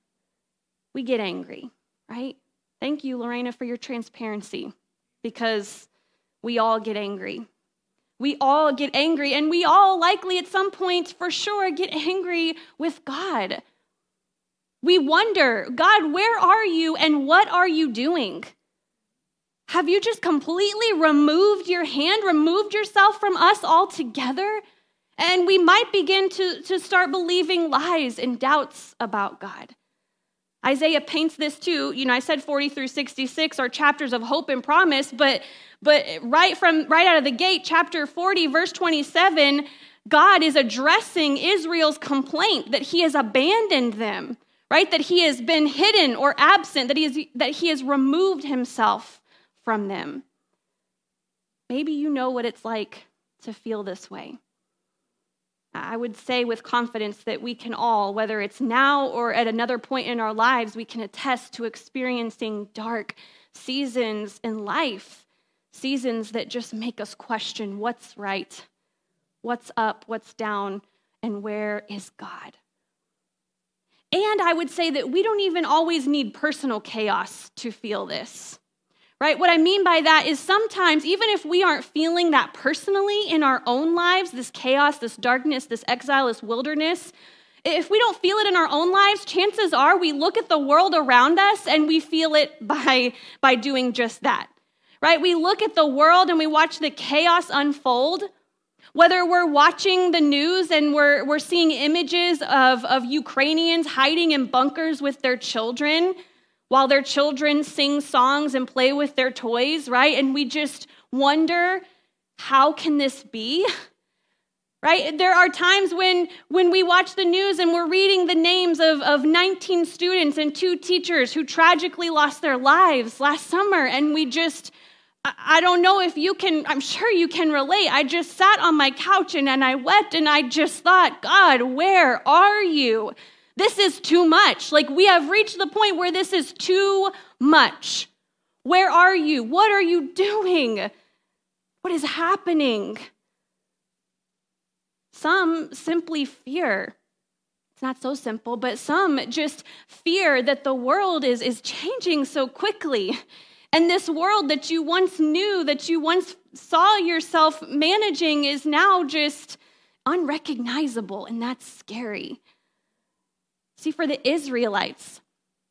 We get angry, right? Thank you, Lorena, for your transparency because we all get angry. We all get angry, and we all likely at some point, for sure, get angry with God. We wonder, God, where are you and what are you doing? Have you just completely removed your hand, removed yourself from us altogether? And we might begin to, to start believing lies and doubts about God. Isaiah paints this too. You know, I said 40 through 66 are chapters of hope and promise, but but right from right out of the gate, chapter 40, verse 27, God is addressing Israel's complaint that he has abandoned them, right? That he has been hidden or absent, that he, is, that he has removed himself from them. Maybe you know what it's like to feel this way. I would say with confidence that we can all, whether it's now or at another point in our lives, we can attest to experiencing dark seasons in life, seasons that just make us question what's right, what's up, what's down, and where is God. And I would say that we don't even always need personal chaos to feel this right? What I mean by that is sometimes, even if we aren't feeling that personally in our own lives, this chaos, this darkness, this exile, this wilderness, if we don't feel it in our own lives, chances are we look at the world around us and we feel it by, by doing just that, right? We look at the world and we watch the chaos unfold. Whether we're watching the news and we're, we're seeing images of, of Ukrainians hiding in bunkers with their children, while their children sing songs and play with their toys, right? And we just wonder, how can this be? Right? There are times when, when we watch the news and we're reading the names of, of 19 students and two teachers who tragically lost their lives last summer, and we just, I don't know if you can, I'm sure you can relate. I just sat on my couch and, and I wept and I just thought, God, where are you? This is too much. Like, we have reached the point where this is too much. Where are you? What are you doing? What is happening? Some simply fear. It's not so simple, but some just fear that the world is, is changing so quickly. And this world that you once knew, that you once saw yourself managing, is now just unrecognizable, and that's scary. See, for the Israelites,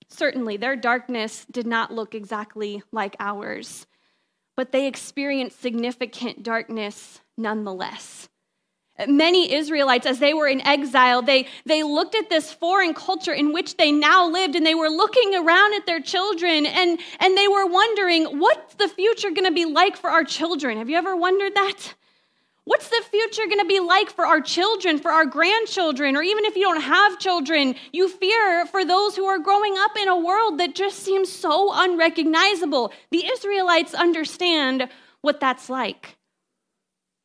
certainly their darkness did not look exactly like ours, but they experienced significant darkness nonetheless. Many Israelites, as they were in exile, they, they looked at this foreign culture in which they now lived and they were looking around at their children and, and they were wondering, what's the future going to be like for our children? Have you ever wondered that? What's the future going to be like for our children, for our grandchildren, or even if you don't have children, you fear for those who are growing up in a world that just seems so unrecognizable. The Israelites understand what that's like.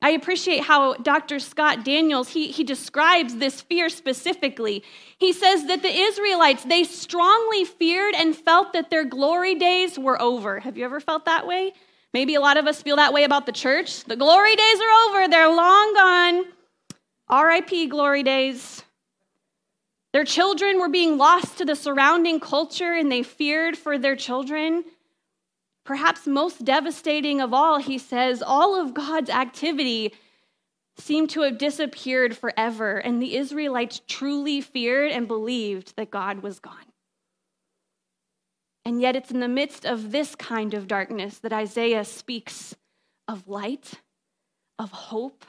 I appreciate how Dr. Scott Daniels he, he describes this fear specifically. He says that the Israelites they strongly feared and felt that their glory days were over. Have you ever felt that way? Maybe a lot of us feel that way about the church. The glory days are over, they're long gone. RIP, glory days. Their children were being lost to the surrounding culture and they feared for their children. Perhaps most devastating of all, he says, all of God's activity seemed to have disappeared forever, and the Israelites truly feared and believed that God was gone. And yet, it's in the midst of this kind of darkness that Isaiah speaks of light, of hope,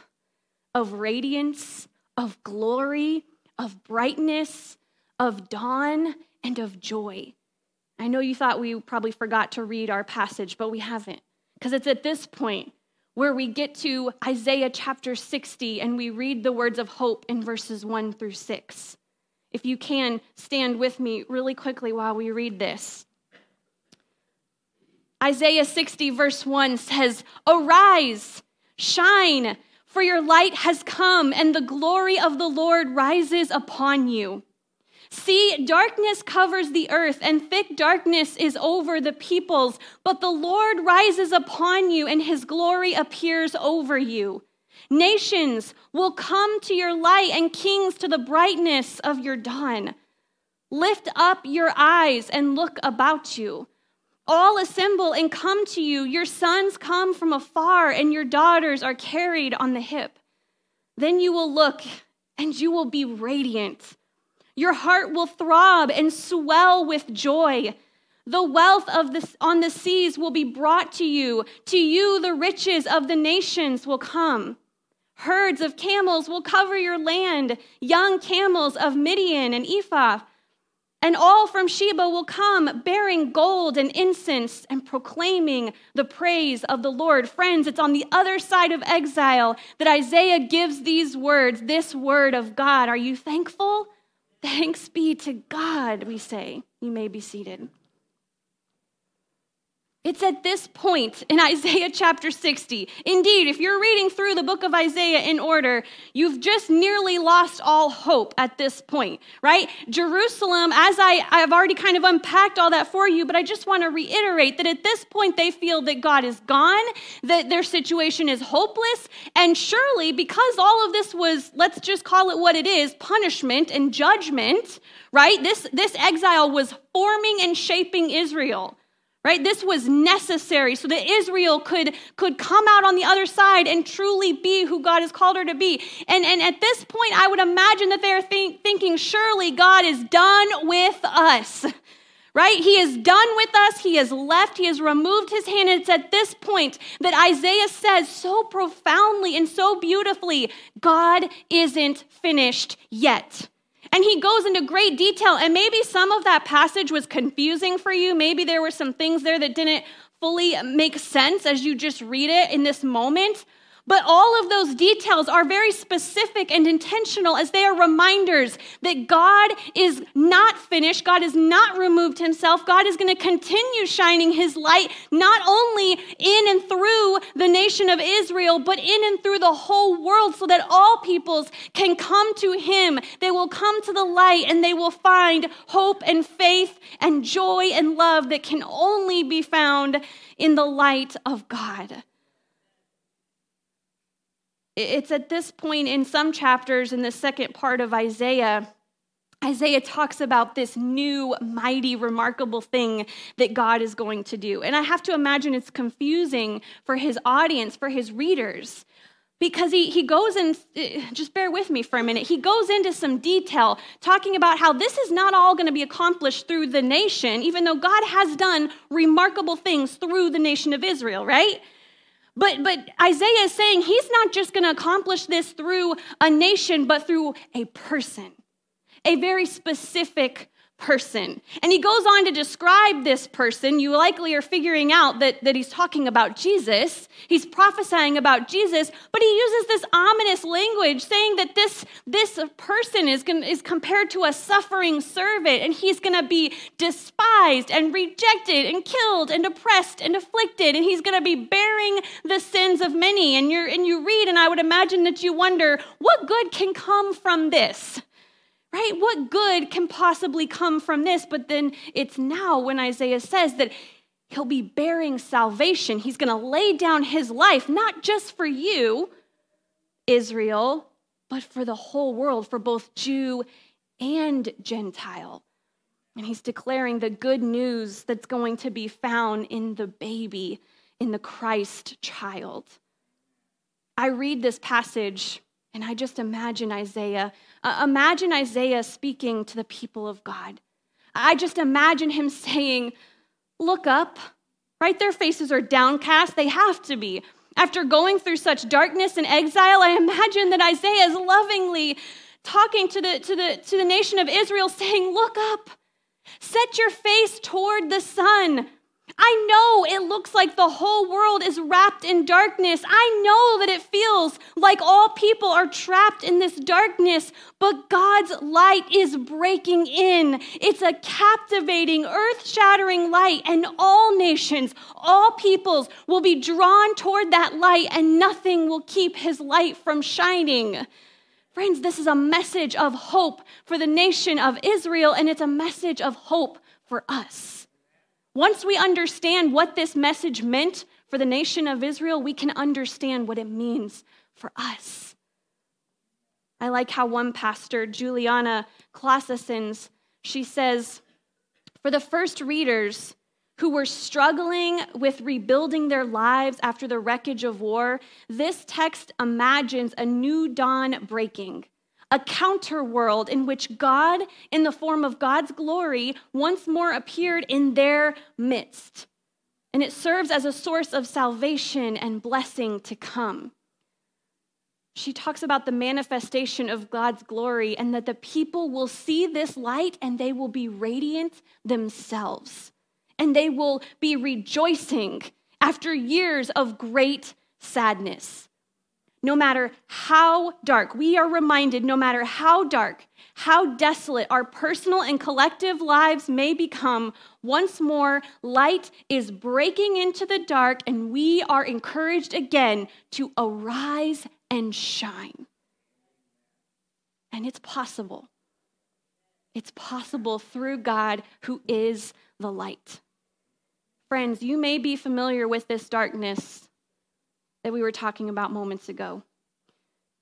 of radiance, of glory, of brightness, of dawn, and of joy. I know you thought we probably forgot to read our passage, but we haven't, because it's at this point where we get to Isaiah chapter 60 and we read the words of hope in verses 1 through 6. If you can, stand with me really quickly while we read this. Isaiah 60, verse 1 says, Arise, shine, for your light has come, and the glory of the Lord rises upon you. See, darkness covers the earth, and thick darkness is over the peoples, but the Lord rises upon you, and his glory appears over you. Nations will come to your light, and kings to the brightness of your dawn. Lift up your eyes and look about you all assemble and come to you. Your sons come from afar, and your daughters are carried on the hip. Then you will look, and you will be radiant. Your heart will throb and swell with joy. The wealth of the, on the seas will be brought to you. To you, the riches of the nations will come. Herds of camels will cover your land, young camels of Midian and Ephah And all from Sheba will come bearing gold and incense and proclaiming the praise of the Lord. Friends, it's on the other side of exile that Isaiah gives these words, this word of God. Are you thankful? Thanks be to God, we say. You may be seated. It's at this point in Isaiah chapter 60. Indeed, if you're reading through the book of Isaiah in order, you've just nearly lost all hope at this point, right? Jerusalem, as I, I've already kind of unpacked all that for you, but I just want to reiterate that at this point they feel that God is gone, that their situation is hopeless, and surely because all of this was, let's just call it what it is, punishment and judgment, right? This, this exile was forming and shaping Israel right? This was necessary so that israel could could come out on the other side and truly be who god has called her to be. And and at this point i would imagine that they're think, thinking surely god is done with us right? He is done with us. He has left. He has removed his hand. And it's at this point that isaiah says so profoundly and so beautifully god isn't finished yet and he goes into great detail. And maybe some of that passage was confusing for you. Maybe there were some things there that didn't fully make sense as you just read it in this moment. But all of those details are very specific and intentional as they are reminders that God is not finished. God has not removed himself. God is going to continue shining his light not only in and through the nation of Israel, but in and through the whole world so that all peoples can come to him. They will come to the light and they will find hope and faith and joy and love that can only be found in the light of God. It's at this point in some chapters in the second part of Isaiah. Isaiah talks about this new, mighty, remarkable thing that God is going to do. And I have to imagine it's confusing for his audience, for his readers, because he, he goes and uh, just bear with me for a minute. He goes into some detail talking about how this is not all going to be accomplished through the nation, even though God has done remarkable things through the nation of Israel, right? But, but Isaiah is saying he's not just going to accomplish this through a nation, but through a person, a very specific person. And he goes on to describe this person. You likely are figuring out that, that he's talking about Jesus. He's prophesying about Jesus, but he uses this ominous language saying that this, this person is, gonna, is compared to a suffering servant, and he's going to be despised and rejected and killed and oppressed and afflicted, and he's going to be bearing the sins of many. And, you're, and you read, and I would imagine that you wonder, what good can come from this? Right? What good can possibly come from this? But then it's now when Isaiah says that he'll be bearing salvation. He's going to lay down his life, not just for you, Israel, but for the whole world, for both Jew and Gentile. And he's declaring the good news that's going to be found in the baby, in the Christ child. I read this passage and I just imagine Isaiah uh, imagine Isaiah speaking to the people of God. I just imagine him saying, Look up, right? Their faces are downcast. They have to be. After going through such darkness and exile, I imagine that Isaiah is lovingly talking to the, to the, to the nation of Israel, saying, Look up, set your face toward the sun. I know it looks like the whole world is wrapped in darkness. I know that it feels like all people are trapped in this darkness, but God's light is breaking in. It's a captivating, earth shattering light, and all nations, all peoples will be drawn toward that light, and nothing will keep his light from shining. Friends, this is a message of hope for the nation of Israel, and it's a message of hope for us. Once we understand what this message meant for the nation of Israel, we can understand what it means for us. I like how one pastor, Juliana Claassens, she says, for the first readers who were struggling with rebuilding their lives after the wreckage of war, this text imagines a new dawn breaking a counter world in which God, in the form of God's glory, once more appeared in their midst. And it serves as a source of salvation and blessing to come. she talks about the manifestation of God's glory and that the people will see this light and they will be radiant themselves. And they will be rejoicing after years of great sadness. No matter how dark, we are reminded no matter how dark, how desolate our personal and collective lives may become, once more, light is breaking into the dark, and we are encouraged again to arise and shine. And it's possible. It's possible through God who is the light. Friends, you may be familiar with this darkness that we were talking about moments ago.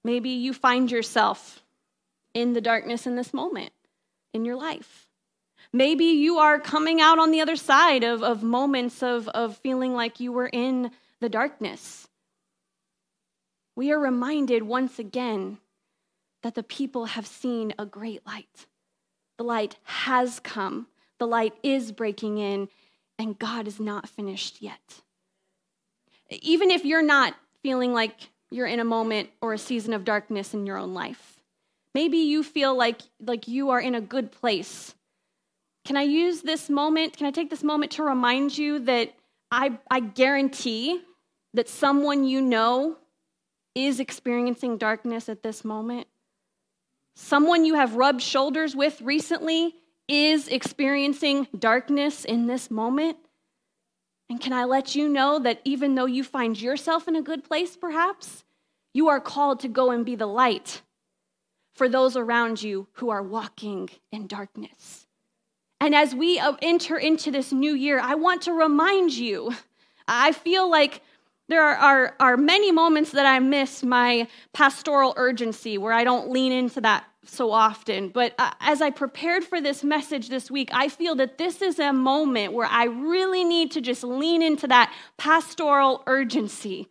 Maybe you find yourself in the darkness in this moment in your life. Maybe you are coming out on the other side of, of moments of, of feeling like you were in the darkness. We are reminded once again that the people have seen a great light. The light has come, the light is breaking in, and God is not finished yet. Even if you're not feeling like you're in a moment or a season of darkness in your own life, Maybe you feel like, like you are in a good place. Can I use this moment? Can I take this moment to remind you that I, I guarantee that someone you know is experiencing darkness at this moment? Someone you have rubbed shoulders with recently is experiencing darkness in this moment? And can I let you know that even though you find yourself in a good place, perhaps, you are called to go and be the light for those around you who are walking in darkness. And as we uh, enter into this new year, I want to remind you, I feel like there are, are, are, many moments that I miss my pastoral urgency where I don't lean into that so often. But uh, as I prepared for this message this week, I feel that this is a moment where I really need to just lean into that pastoral urgency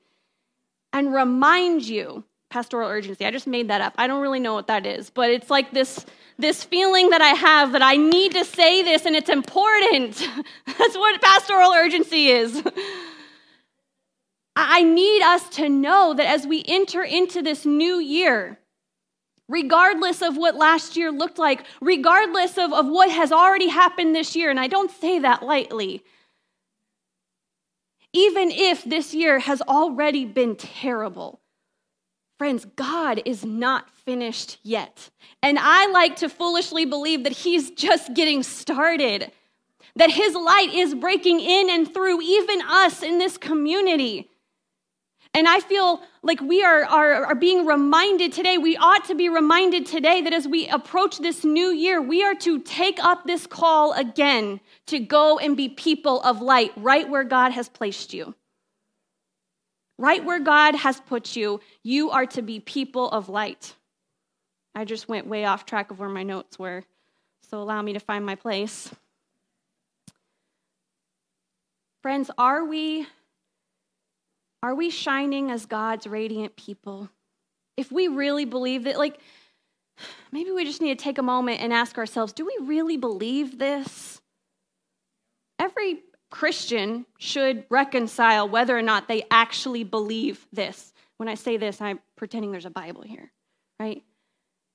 and remind you pastoral urgency. I just made that up. I don't really know what that is, but it's like this this feeling that I have that I need to say this and it's important. That's what pastoral urgency is. I need us to know that as we enter into this new year, regardless of what last year looked like, regardless of, of what has already happened this year, and I don't say that lightly, even if this year has already been terrible, Friends, God is not finished yet. And I like to foolishly believe that He's just getting started, that His light is breaking in and through even us in this community. And I feel like we are, are, are being reminded today, we ought to be reminded today that as we approach this new year, we are to take up this call again to go and be people of light right where God has placed you. Right where God has put you, you are to be people of light. I just went way off track of where my notes were, so allow me to find my place. Friends, are we are we shining as God's radiant people? If we really believe that like maybe we just need to take a moment and ask ourselves, do we really believe this? Every Christian should reconcile whether or not they actually believe this. When I say this, I'm pretending there's a Bible here, right?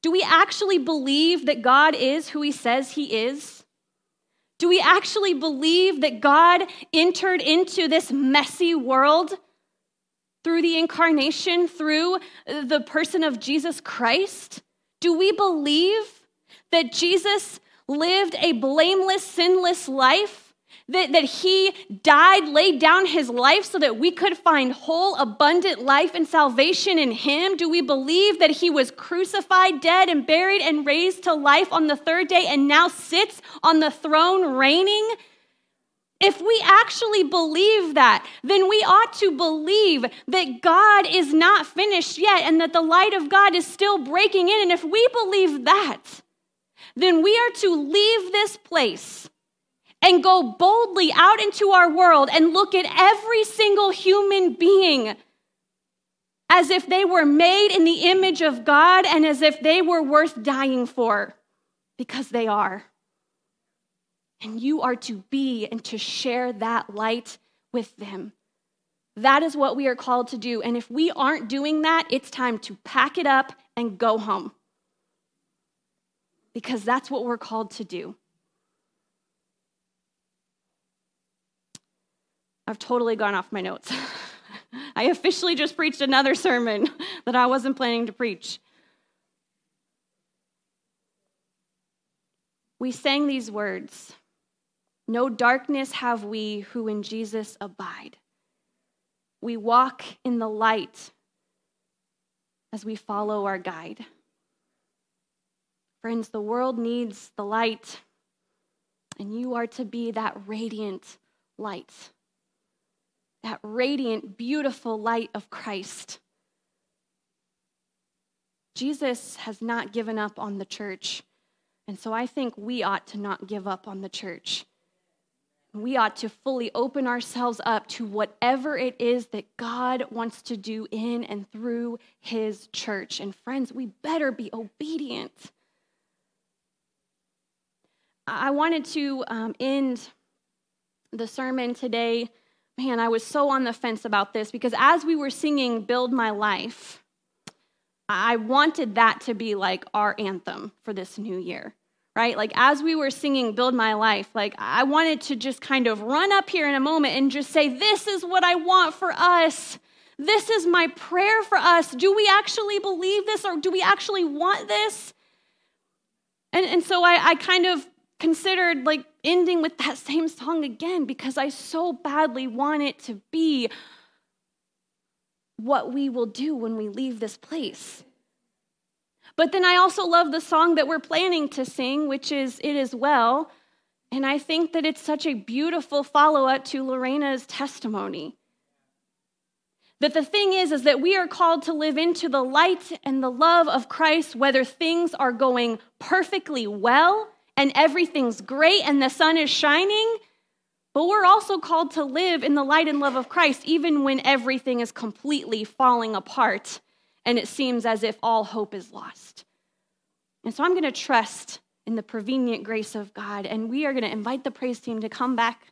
Do we actually believe that God is who he says he is? Do we actually believe that God entered into this messy world through the incarnation, through the person of Jesus Christ? Do we believe that Jesus lived a blameless, sinless life? that, that he died, laid down his life so that we could find whole, abundant life and salvation in him? Do we believe that he was crucified, dead, and buried, and raised to life on the third day and now sits on the throne reigning? If we actually believe that, then we ought to believe that God is not finished yet and that the light of God is still breaking in. And if we believe that, then we are to leave this place and go boldly out into our world and look at every single human being as if they were made in the image of God and as if they were worth dying for, because they are. And you are to be and to share that light with them. That is what we are called to do. And if we aren't doing that, it's time to pack it up and go home. Because that's what we're called to do. I've totally gone off my notes. I officially just preached another sermon that I wasn't planning to preach. We sang these words No darkness have we who in Jesus abide. We walk in the light as we follow our guide. Friends, the world needs the light, and you are to be that radiant light, that radiant, beautiful light of Christ. Jesus has not given up on the church, and so I think we ought to not give up on the church. We ought to fully open ourselves up to whatever it is that God wants to do in and through his church. And friends, we better be obedient. I wanted to um, end the sermon today. Man, I was so on the fence about this because as we were singing Build My Life, I wanted that to be like our anthem for this new year right? Like as we were singing Build My Life, like I wanted to just kind of run up here in a moment and just say, This is what I want for us. This is my prayer for us. Do we actually believe this or do we actually want this? And, and so I, I kind of considered like ending with that same song again because I so badly want it to be what we will do when we leave this place. But then I also love the song that we're planning to sing, which is It Is Well. And I think that it's such a beautiful follow up to Lorena's testimony. That the thing is, is that we are called to live into the light and the love of Christ, whether things are going perfectly well and everything's great and the sun is shining. But we're also called to live in the light and love of Christ, even when everything is completely falling apart and it seems as if all hope is lost. And so I'm going to trust in the prevenient grace of God, and we are going to invite the praise team to come back,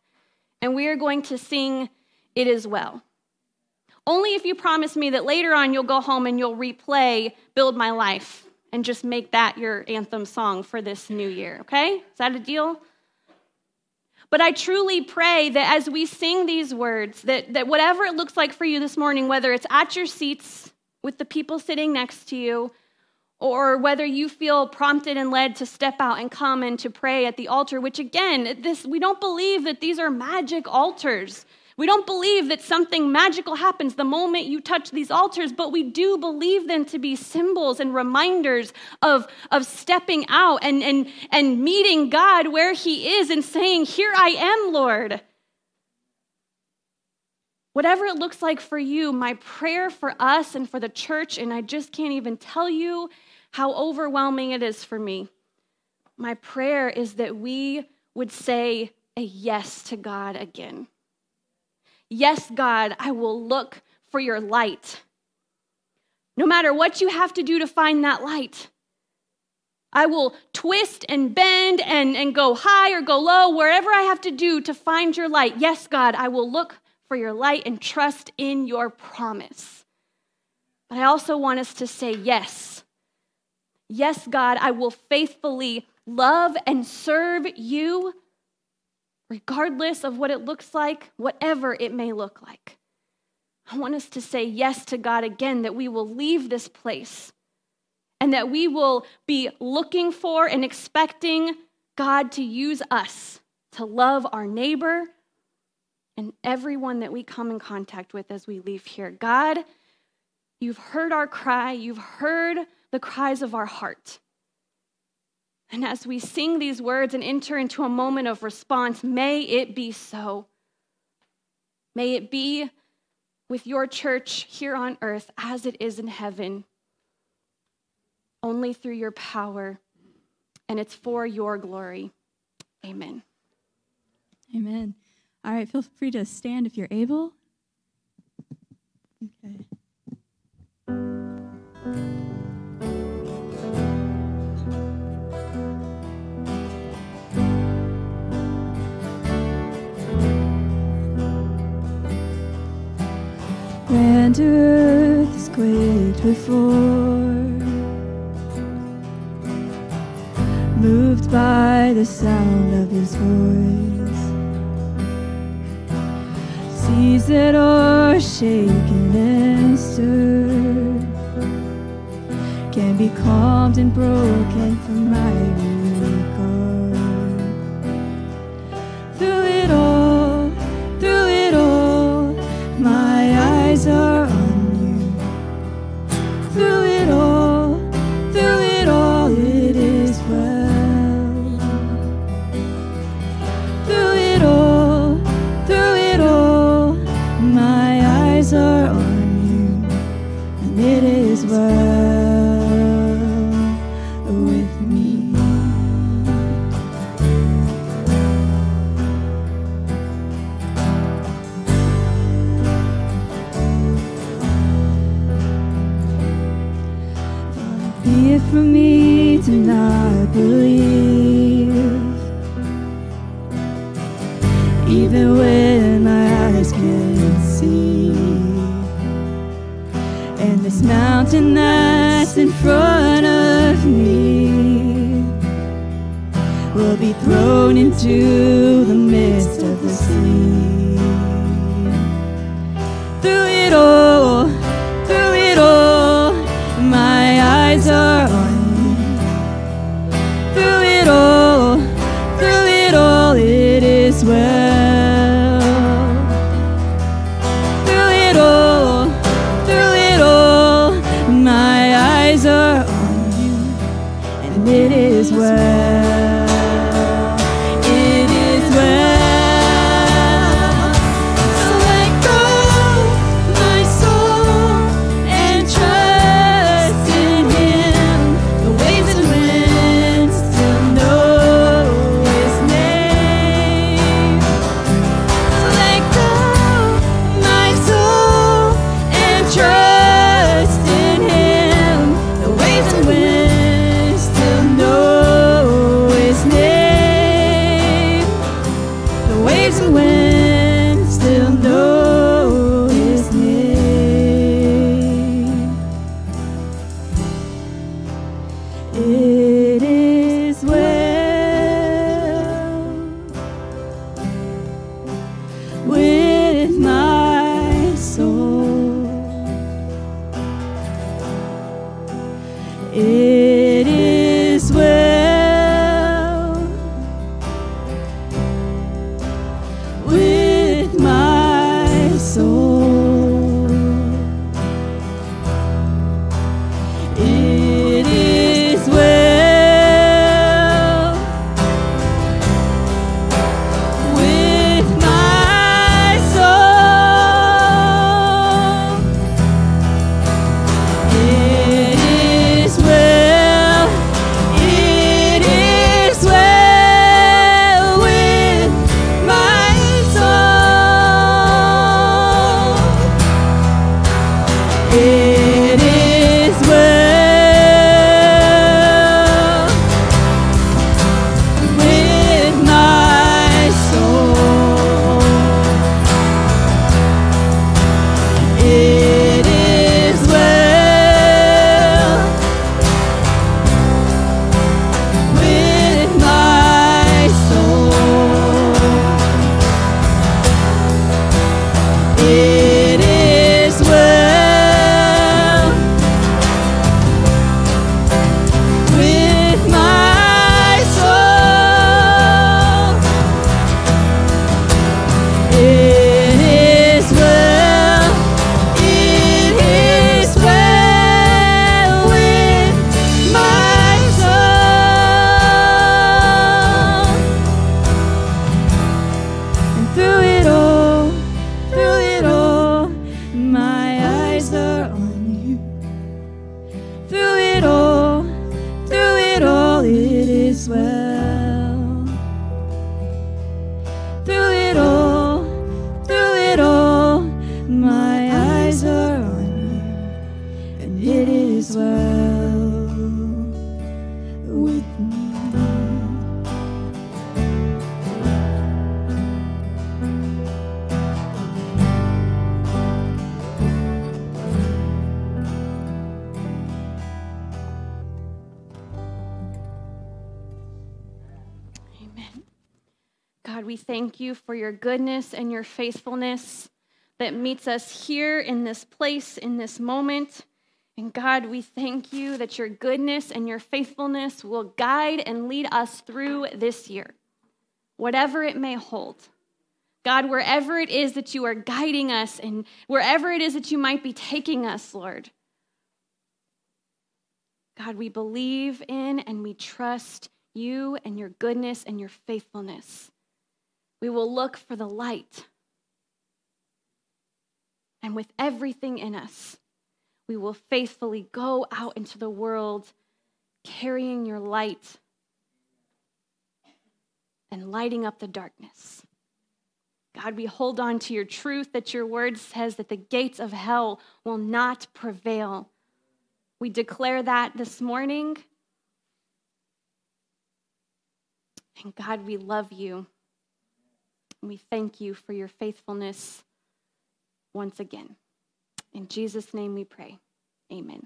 and we are going to sing It Is Well. Only if you promise me that later on you'll go home and you'll replay Build My Life and just make that your anthem song for this new year, okay? Is that a deal? But I truly pray that as we sing these words, that, that whatever it looks like for you this morning, whether it's at your seats, with the people sitting next to you, or whether you feel prompted and led to step out and come and to pray at the altar, which again, this we don't believe that these are magic altars. We don't believe that something magical happens the moment you touch these altars, but we do believe them to be symbols and reminders of, of stepping out and, and, and meeting God where He is and saying, Here I am, Lord. Whatever it looks like for you, my prayer for us and for the church, and I just can't even tell you how overwhelming it is for me. My prayer is that we would say a yes to God again. Yes, God, I will look for your light. No matter what you have to do to find that light, I will twist and bend and, and go high or go low, wherever I have to do to find your light. Yes, God, I will look for your light and trust in your promise. But I also want us to say yes. Yes, God, I will faithfully love and serve you, regardless of what it looks like, whatever it may look like. I want us to say yes to God again, that we will leave this place and that we will be looking for and expecting God to use us to love our neighbor and everyone that we come in contact with as we leave here. God, you've heard our cry, you've heard the cries of our heart. And as we sing these words and enter into a moment of response, may it be so. May it be with your church here on earth as it is in heaven, only through your power, and it's for your glory. Amen. Amen. All right, feel free to stand if you're able. Okay. And earth is quaked before, moved by the sound of his voice. seas that are shaken and stirred? Can be calmed and broken from my your goodness and your faithfulness that meets us here in this place, in this moment. And God, we thank you that your goodness and your faithfulness will guide and lead us through this year, whatever it may hold. God, wherever it is that you are guiding us and wherever it is that you might be taking us, Lord. God, we believe in and we trust you and your goodness and your faithfulness. We will look for the light. And with everything in us, we will faithfully go out into the world carrying your light and lighting up the darkness. God, we hold on to your truth that your word says that the gates of hell will not prevail. We declare that this morning. And God, we love you. And we thank you for your faithfulness once again. In Jesus' name we pray. Amen.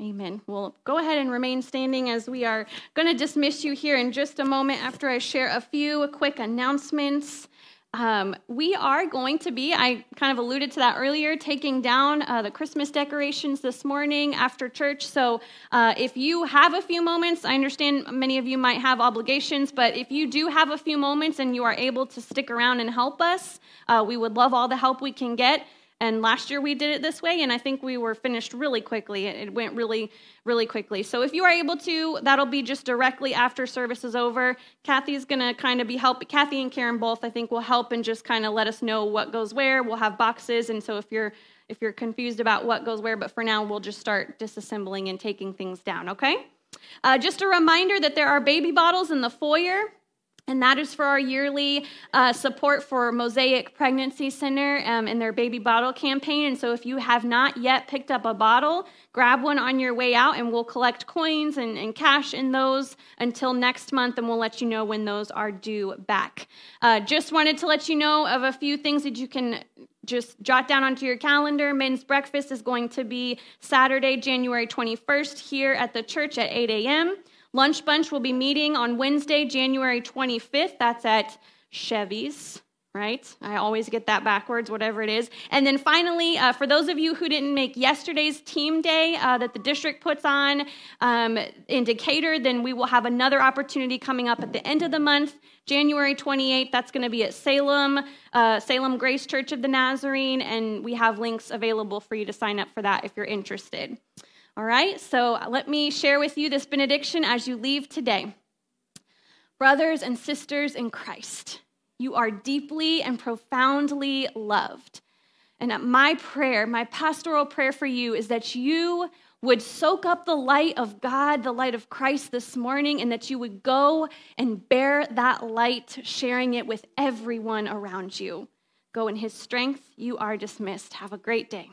Amen. Well, go ahead and remain standing as we are going to dismiss you here in just a moment after I share a few quick announcements. Um, we are going to be, I kind of alluded to that earlier, taking down uh, the Christmas decorations this morning after church. So uh, if you have a few moments, I understand many of you might have obligations, but if you do have a few moments and you are able to stick around and help us, uh, we would love all the help we can get. And last year we did it this way, and I think we were finished really quickly. It went really, really quickly. So if you are able to, that'll be just directly after service is over. Kathy's gonna kind of be help. Kathy and Karen both, I think, will help and just kind of let us know what goes where. We'll have boxes, and so if you're if you're confused about what goes where, but for now we'll just start disassembling and taking things down. Okay. Uh, just a reminder that there are baby bottles in the foyer. And that is for our yearly uh, support for Mosaic Pregnancy Center um, and their baby bottle campaign. And so, if you have not yet picked up a bottle, grab one on your way out, and we'll collect coins and, and cash in those until next month, and we'll let you know when those are due back. Uh, just wanted to let you know of a few things that you can just jot down onto your calendar. Men's breakfast is going to be Saturday, January 21st, here at the church at 8 a.m. Lunch Bunch will be meeting on Wednesday, January 25th. That's at Chevy's, right? I always get that backwards, whatever it is. And then finally, uh, for those of you who didn't make yesterday's team day uh, that the district puts on um, in Decatur, then we will have another opportunity coming up at the end of the month, January 28th. That's going to be at Salem, uh, Salem Grace Church of the Nazarene, and we have links available for you to sign up for that if you're interested. All right, so let me share with you this benediction as you leave today. Brothers and sisters in Christ, you are deeply and profoundly loved. And my prayer, my pastoral prayer for you is that you would soak up the light of God, the light of Christ this morning, and that you would go and bear that light, sharing it with everyone around you. Go in his strength. You are dismissed. Have a great day.